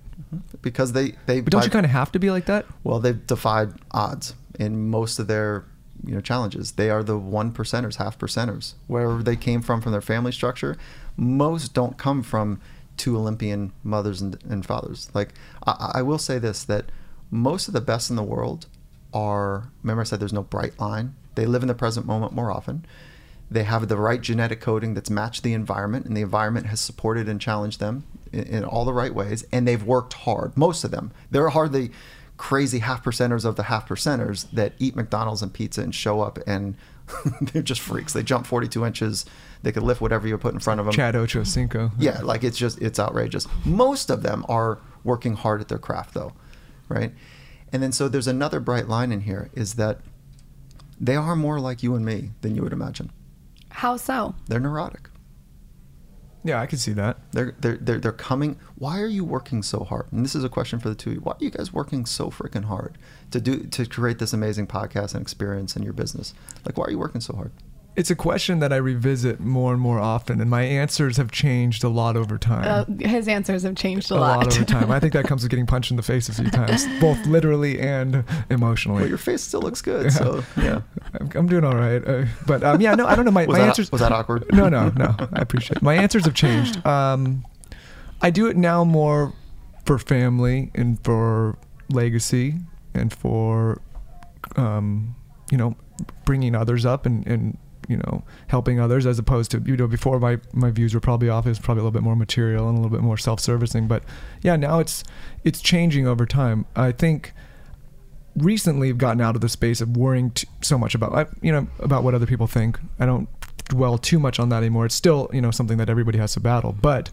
because they they. But don't by- you kind of have to be like that? Well, they've defied odds in most of their you know challenges. They are the one percenters, half percenters. Wherever they came from from their family structure, most don't come from two Olympian mothers and, and fathers. Like I, I will say this that most of the best in the world are. Remember, I said there's no bright line. They live in the present moment more often. They have the right genetic coding that's matched the environment, and the environment has supported and challenged them in, in all the right ways. And they've worked hard. Most of them. There are hardly crazy half percenters of the half percenters that eat McDonald's and pizza and show up and they're just freaks. They jump 42 inches. They could lift whatever you put in front of them. Chad Ochocinco. Yeah, like it's just it's outrageous. Most of them are working hard at their craft though, right? And then so there's another bright line in here is that they are more like you and me than you would imagine. How so? They're neurotic. Yeah, I can see that. They're they're they're, they're coming. Why are you working so hard? And this is a question for the two of you. Why are you guys working so freaking hard to do to create this amazing podcast and experience in your business? Like, why are you working so hard? It's a question that I revisit more and more often, and my answers have changed a lot over time. Uh, his answers have changed a, a lot. over time. I think that comes with getting punched in the face a few times, both literally and emotionally. Well, your face still looks good. So yeah. I'm, I'm doing all right. Uh, but um, yeah, no, I don't know. My, Was my that- answers was that awkward? No, no, no. I appreciate it. My answers have changed. Um, I do it now more for family and for legacy and for, um, you know, bringing others up and, and you know helping others as opposed to you know before my my views were probably off. It was probably a little bit more material and a little bit more self-servicing. But yeah, now it's it's changing over time. I think recently I've gotten out of the space of worrying t- so much about you know about what other people think. I don't dwell too much on that anymore. It's still you know something that everybody has to battle, but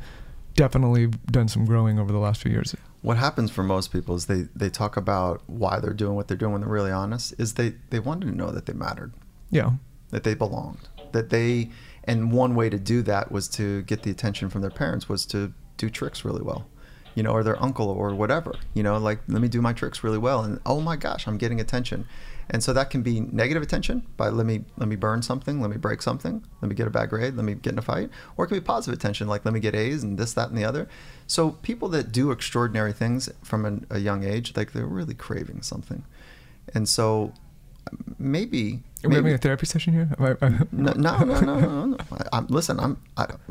definitely done some growing over the last few years. What happens for most people is they, they talk about why they're doing what they're doing when they're really honest, is they, they wanted to know that they mattered, Yeah, that they belonged, that they, and one way to do that was to get the attention from their parents was to do tricks really well, you know, or their uncle or whatever, you know, like, let me do my tricks really well. And oh my gosh, I'm getting attention. And so that can be negative attention by let me let me burn something, let me break something, let me get a bad grade, let me get in a fight, or it can be positive attention like let me get A's and this, that, and the other. So people that do extraordinary things from an, a young age, like they're really craving something, and so maybe are we having a therapy session here? I- I- no, no, no, no, no. no. I, I'm listen. I'm. I,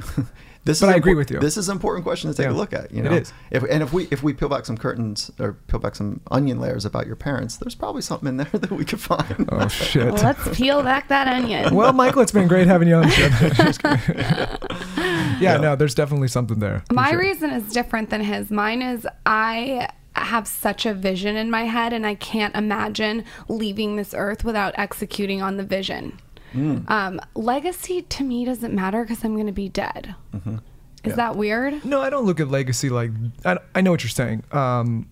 this But is I agree impor- with you. This is an important question to take Yeah, a look at. You know, is. If and if we if we peel back some curtains or peel back some onion layers about your parents, there's probably something in there that we could find. oh shit. Well, let's peel back that onion. Well, Michael, it's been great having you on the show. Just kidding. yeah, no, there's definitely something there. My sure. reason is different than his. Mine is I have such a vision in my head and I can't imagine leaving this earth without executing on the vision. Hmm. Um, legacy to me doesn't matter because I'm going to be dead. Mm-hmm. Is that weird? No, I don't look at legacy like I, I know what you're saying. Um,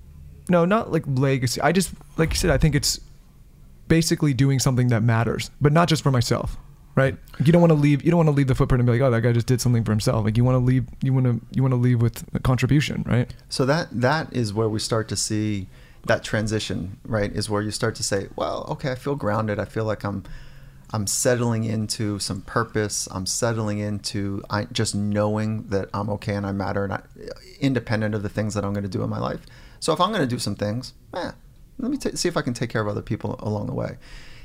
no, not like legacy. I just like you said. I think it's basically doing something that matters, but not just for myself, right? You don't want to leave. You don't want to leave the footprint and be like, oh, that guy just did something for himself. Like you want to leave. You want to. You want to leave with a contribution, right? So that that is where we start to see that transition, right? Is where you start to say, well, okay, I feel grounded. I feel like I'm I'm settling into some purpose. I'm settling into I just knowing that I'm okay and I matter and I, independent of the things that I'm going to do in my life. So if I'm going to do some things, eh, let me ta see if I can take care of other people along the way.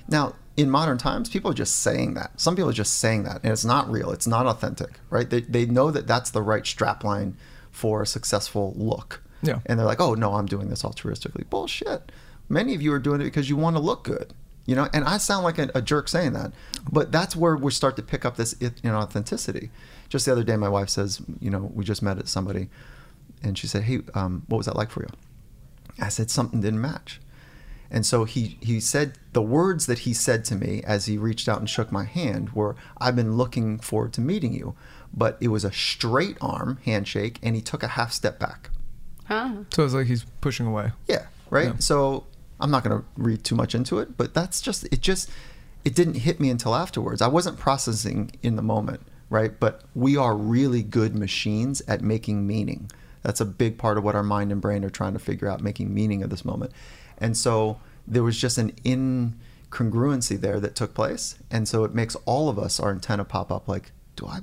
Now, in modern times, people are just saying that. Some people are just saying that, and it's not real. It's not authentic, right? They, they know that that's the right strapline for a successful look. Yeah. And they're like, oh, no, I'm doing this altruistically. Bullshit. Many of you are doing it because you want to look good. You know, and I sound like a, a jerk saying that, but that's where we start to pick up this inauthenticity. Just the other day, my wife says, you know, we just met at somebody, and she said, "Hey, um, what was that like for you?" I said something didn't match, and so he he said the words that he said to me as he reached out and shook my hand were, "I've been looking forward to meeting you," but it was a straight arm handshake, and he took a half step back. Huh? So it's like he's pushing away. Yeah, right. Yeah. So I'm not going to read too much into it, but that's just it. Just it didn't hit me until afterwards. I wasn't processing in the moment, right? But we are really good machines at making meaning. That's a big part of what our mind and brain are trying to figure out, making meaning of this moment. And so there was just an incongruency there that took place, and so it makes all of us our antenna pop up. Like, do I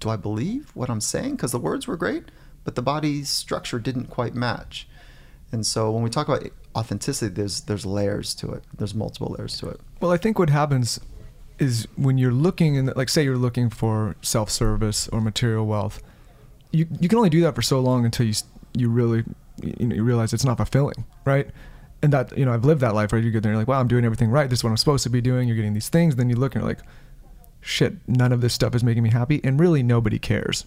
do I believe what I'm saying? Because the words were great, but the body's structure didn't quite match. And so when we talk about authenticity, there's there's layers to it. There's multiple layers to it. Well, I think what happens is when you're looking and like say you're looking for self-service or material wealth, you you can only do that for so long until you you really you know you realize it's not fulfilling, right? And that you know I've lived that life right. You get there and you're like, wow, I'm doing everything right. This is what I'm supposed to be doing. You're getting these things. Then you look and you're like, shit, none of this stuff is making me happy, and really nobody cares.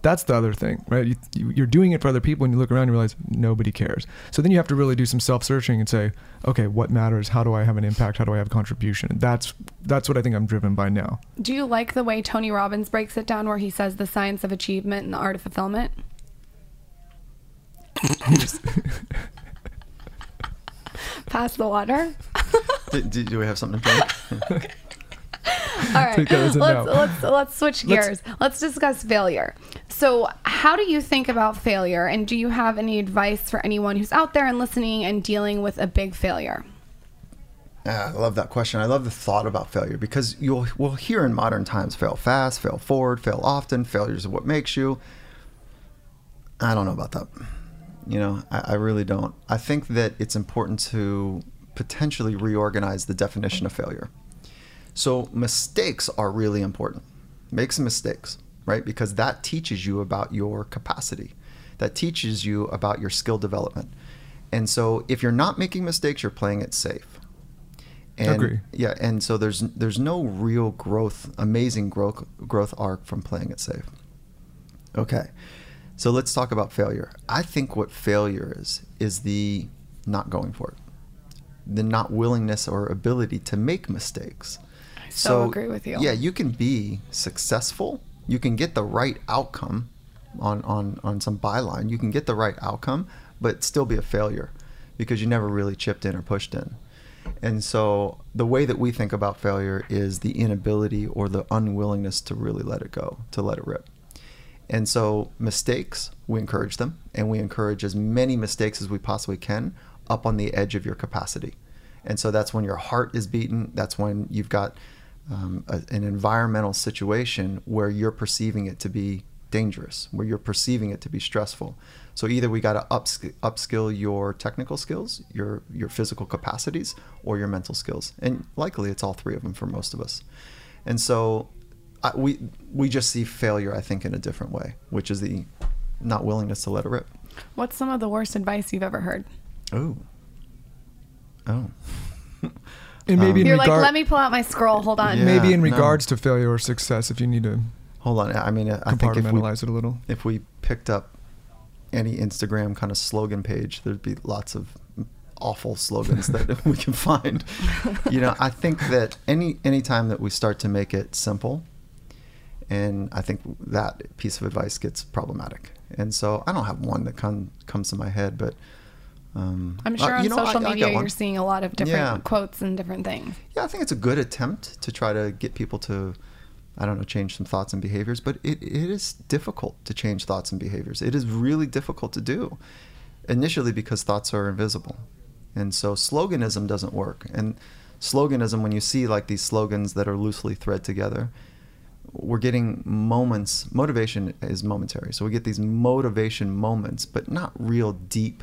That's the other thing, right? You, you, you're doing it for other people, and you look around and realize nobody cares. So then you have to really do some self-searching and say, okay, what matters? How do I have an impact? How do I have a contribution? And that's that's what I think I'm driven by now. Do you like the way Tony Robbins breaks it down where he says the science of achievement and the art of fulfillment? Pass the water. Do, do, do we have something to drink? All right, Take that as a let's, no. let's let's switch Let's- gears. Let's, discuss failure. So, how do you think about failure, and do you have any advice for anyone who's out there and listening and dealing with a big failure? Ah, I love that question. I love the thought about failure because you'll we'll hear in modern times fail fast, fail forward, fail often. Failures are what makes you. I don't know about that. You know, I, I really don't. I think that it's important to potentially reorganize the definition of failure. So mistakes are really important. Make some mistakes, right? Because that teaches you about your capacity. That teaches you about your skill development. And so if you're not making mistakes, you're playing it safe. And, Agree. Yeah, and so there's there's no real growth, amazing growth growth arc from playing it safe. Okay. So let's talk about failure. I think what failure is is the not going for it. The not willingness or ability to make mistakes. so agree with you. Yeah, you can be successful. You can get the right outcome on, on, on some byline. You can get the right outcome, but still be a failure because you never really chipped in or pushed in. And so the way that we think about failure is the inability or the unwillingness to really let it go, to let it rip. And so mistakes, we encourage them, and we encourage as many mistakes as we possibly can up on the edge of your capacity. And so that's when your heart is beaten. That's when you've got um, a, an environmental situation where you're perceiving it to be dangerous, where you're perceiving it to be stressful. So either we got to upskill, upskill your technical skills, your your physical capacities, or your mental skills, and likely it's all three of them for most of us. And so I, we we just see failure, I think, in a different way, which is the not willingness to let it rip. What's some of the worst advice you've ever heard? Oh, oh. And maybe um, in You're regard, like, let me pull out my scroll. Hold on. Yeah. maybe in no. regards to failure or success, if you need to Hold on. I mean, I think if we, compartmentalize it a little. if we picked up any Instagram kind of slogan page, there'd be lots of awful slogans that we can find. You know, I think that any any time that we start to make it simple, and I think that piece of advice gets problematic. And so I don't have one that come, comes to my head, but um, I'm sure uh, on know, I- social I media one. you're seeing a lot of different Yeah. quotes and different things. Yeah, I think it's a good attempt to try to get people to, I don't know, change some thoughts and behaviors. But it, it is difficult to change thoughts and behaviors. It is really difficult to do, initially because thoughts are invisible, and so sloganism doesn't work. And sloganism, when you see like these slogans that are loosely thread together, we're getting moments. Motivation is momentary, so we get these motivation moments, but not real deep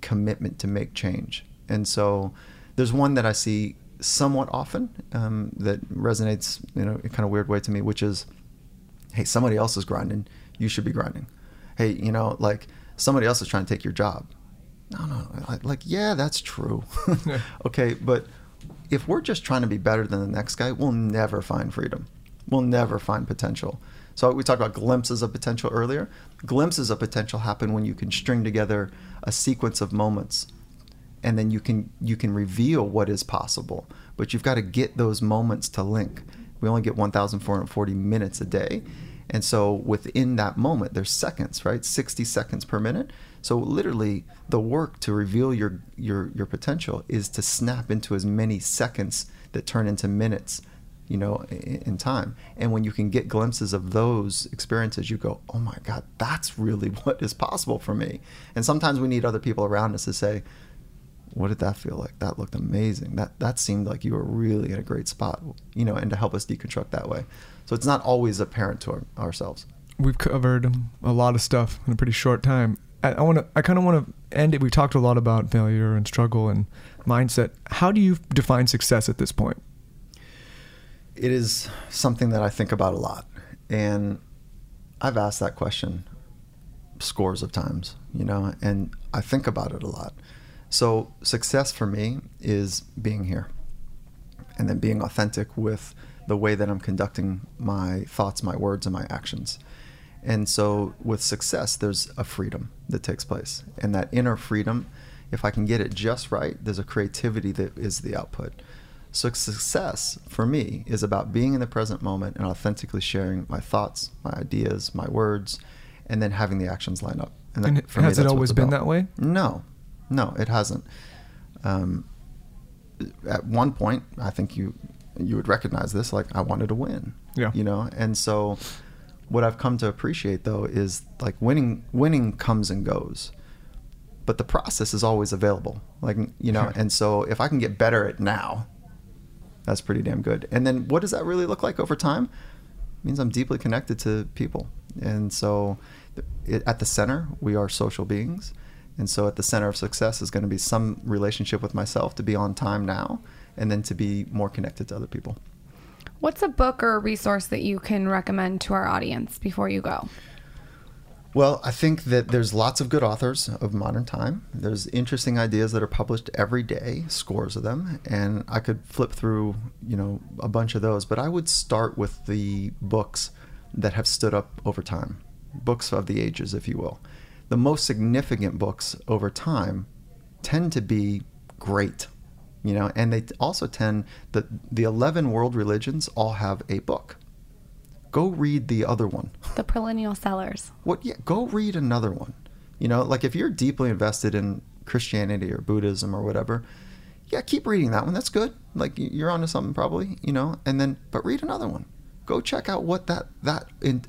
commitment to make change. And so there's one that I see somewhat often um, that resonates, you know, in a kind of weird way to me, which is, hey, somebody else is grinding, you should be grinding. Hey, you know, like somebody else is trying to take your job. No, no, like yeah, that's true. okay, but if we're just trying to be better than the next guy, we'll never find freedom. We'll never find potential. So we talked about glimpses of potential earlier. Glimpses of potential happen when you can string together a sequence of moments and then you can you can reveal what is possible. But you've got to get those moments to link. We only get 1,440 minutes a day, and so within that moment, there's seconds, right? 60 seconds per minute. So literally, the work to reveal your your your potential is to snap into as many seconds that turn into minutes you know, in, time. And when you can get glimpses of those experiences, you go, oh my God, that's really what is possible for me. And sometimes we need other people around us to say, what did that feel like? That looked amazing. That that seemed like you were really in a great spot, you know, and to help us deconstruct that way. So it's not always apparent to our, ourselves. We've covered a lot of stuff in a pretty short time. I want to. I kind of want to end it. We've talked a lot about failure and struggle and mindset. How do you define success at this point? It is something that I think about a lot, and I've asked that question scores of times, you know, and I think about it a lot. So success for me is being here, and then being authentic with the way that I'm conducting my thoughts, my words, and my actions. And so with success, there's a freedom that takes place. And that inner freedom, if I can get it just right, there's a creativity that is the output. So success for me is about being in the present moment and authentically sharing my thoughts, my ideas, my words, and then having the actions line up. that- And for me, has it always been about. that way? No, no, it hasn't. Um, at one point, I think you you would recognize this. Like I wanted to win. Yeah. You know, and so what I've come to appreciate though is like winning. Winning comes and goes, but the process is always available. Like you know, and so if I can get better at now, that's pretty damn good. And then what does that really look like over time? It means I'm deeply connected to people. And so at the center, we are social beings. And so at the center of success is going to be some relationship with myself to be on time now and then to be more connected to other people. What's a book or a resource that you can recommend to our audience before you go? Well, I think that there's lots of good authors of modern time. There's interesting ideas that are published every day, scores of them, and I could flip through, you know, a bunch of those, but I would start with the books that have stood up over time. Books of the ages, if you will. The most significant books over time tend to be great, You know, and they also tend that the eleven world religions all have a book. Go read the other one. The perennial sellers. What? Yeah, go read another one. You know, like if you're deeply invested in Christianity or Buddhism or whatever, yeah, keep reading that one. That's good. Like you're onto something probably. You know, and then but read another one. Go check out what that that in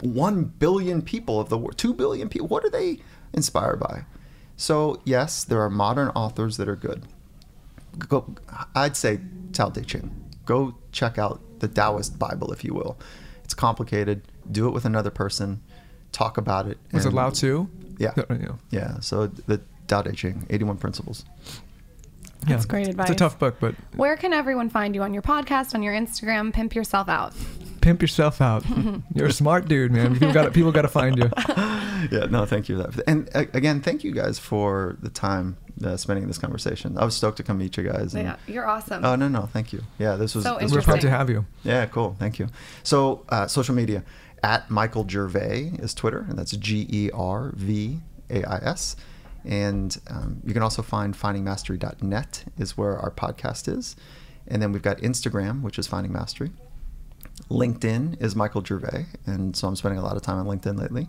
one billion people of the world, two billion people. What are they inspired by? So yes, there are modern authors that are good. Go, I'd say Tao Te Ching. Go check out the Taoist Bible, if you will. Complicated. Do it with another person. Talk about it. Was it Lao Tzu? Yeah. Yeah, yeah. Yeah. So the Tao Te Ching, 81 Principles. That's great advice. It's a tough book, but Where can everyone find you on your podcast, on your Instagram? Pimp yourself out. pimp yourself out. You're a smart dude, man. People got people got to find you. Yeah. No, thank you. for that. And uh, again, thank you guys for the time uh, spending this conversation. I was stoked to come meet you guys. and- Yeah, you're awesome. Oh no no thank you yeah this was So this We're was proud to have you. Yeah, cool. Thank you. So, uh, social media at Michael Gervais is Twitter, and that's G E R V A I S. And um, you can also find findingmastery.net is where our podcast is. And then we've got Instagram, which is Finding Mastery. LinkedIn is Michael Gervais, and so I'm spending a lot of time on LinkedIn lately.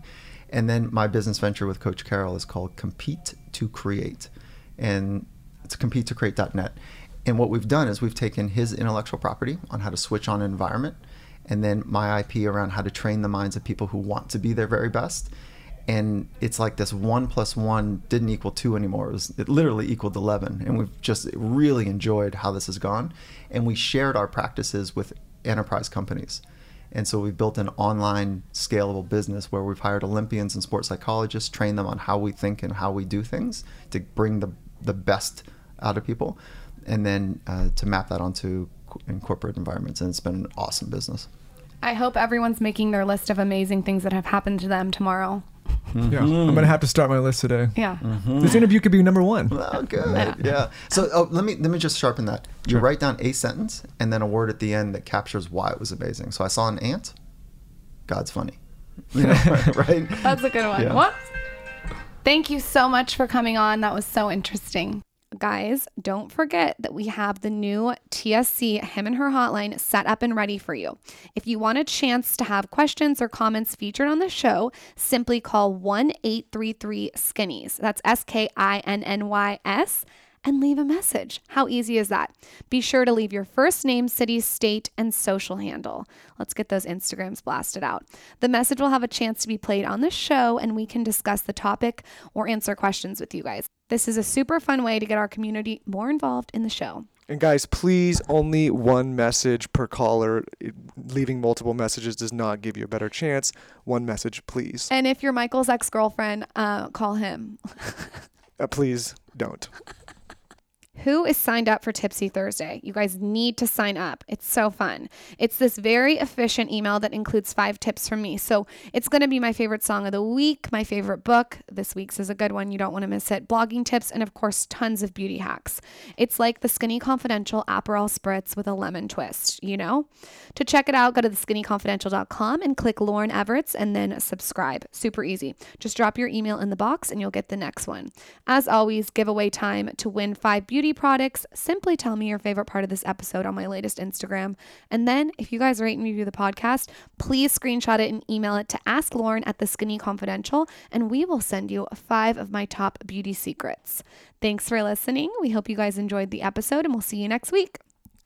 And then my business venture with Coach Carroll is called Compete to Create, and it's compete2create.net. And what we've done is we've taken his intellectual property on how to switch on an environment, and then my IP around how to train the minds of people who want to be their very best. And it's like this one plus one didn't equal two anymore. It, was, it literally equaled 11. And we've just really enjoyed how this has gone. And we shared our practices with enterprise companies. And so we've built an online scalable business where we've hired Olympians and sports psychologists, trained them on how we think and how we do things to bring the, the best out of people, and then uh, to map that onto in corporate environments. And it's been an awesome business. I hope everyone's making their list of amazing things that have happened to them tomorrow. Yeah, I'm mm-hmm. gonna have to start my list today. Yeah. Mm-hmm. This interview could be number one. Oh, good. Yeah. So oh, let me let me just sharpen that. You write down a sentence and then a word at the end that captures why it was amazing. So I saw an ant. God's funny. You know, right? That's a good one. Yeah. What? Thank you so much for coming on. That was so interesting. Guys, don't forget that we have the new TSC Him and Her hotline set up and ready for you. If you want a chance to have questions or comments featured on the show, simply call 1 833 Skinnies. That's S K I N N Y S and leave a message. How easy is that? Be sure to leave your first name, city, state, and social handle. Let's get those Instagrams blasted out. The message will have a chance to be played on the show and we can discuss the topic or answer questions with you guys. This is a super fun way to get our community more involved in the show. And guys, please only one message per caller. Leaving multiple messages does not give you a better chance. One message, please. And if you're Michael's ex girlfriend, uh, call him. Uh, please don't. Who is signed up for Tipsy Thursday? You guys need to sign up. It's so fun. It's this very efficient email that includes five tips from me. So it's going to be my favorite song of the week, my favorite book. This week's is a good one. You don't want to miss it. Blogging tips, and of course, tons of beauty hacks. It's like the Skinny Confidential Aperol Spritz with a lemon twist, you know? To check it out, go to theskinnyconfidential.com and click Lauryn Evarts and then subscribe. Super easy. Just drop your email in the box and you'll get the next one. As always, giveaway time to win five beauty products. Simply tell me your favorite part of this episode on my latest Instagram. And then, if you guys rate and review the podcast, please screenshot it and email it to Ask Lauryn at the Skinny Confidential, and we will send you five of my top beauty secrets. Thanks for listening. We hope you guys enjoyed the episode, and we'll see you next week.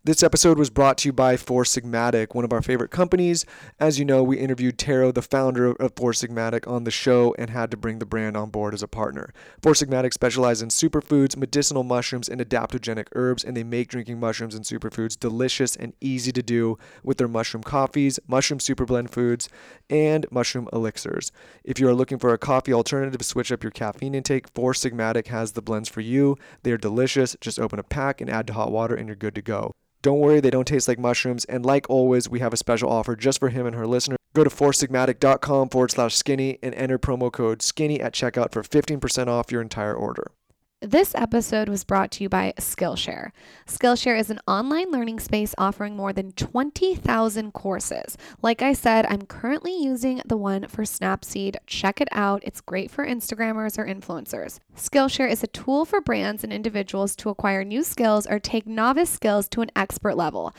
This episode was brought to you by Four Sigmatic, one of our favorite companies. As you know, we interviewed Tero, the founder of Four Sigmatic, on the show and had to bring the brand on board as a partner. Four Sigmatic specializes in superfoods, medicinal mushrooms, and adaptogenic herbs, and they make drinking mushrooms and superfoods delicious and easy to do with their mushroom coffees, mushroom super blend foods, and mushroom elixirs. If you are looking for a coffee alternative to switch up your caffeine intake, Four Sigmatic has the blends for you. They are delicious. Just open a pack and add to hot water, and you're good to go. Don't worry, they don't taste like mushrooms. And like always, we have a special offer just for him and her listener. Go to foursigmatic.com forward slash skinny and enter promo code skinny at checkout for 15% off your entire order. This episode was brought to you by Skillshare. Skillshare is an online learning space offering more than 20,000 courses. Like I said, I'm currently using the one for Snapseed. Check it out. It's great for Instagrammers or influencers. Skillshare is a tool for brands and individuals to acquire new skills or take novice skills to an expert level.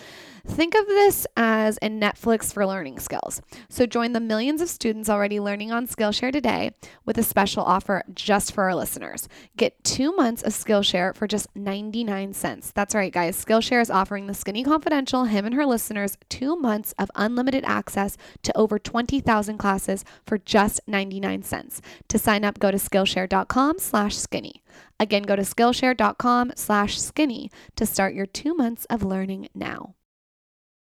Think of this as a Netflix for learning skills. So join the millions of students already learning on Skillshare today with a special offer just for our listeners. Get two months of Skillshare for just 99 cents. That's right, guys. Skillshare is offering the Skinny Confidential, him and her listeners, two months of unlimited access to over 20,000 classes for just 99 cents. To sign up, go to Skillshare.com slash skinny. Again, go to Skillshare.com slash skinny to start your two months of learning now.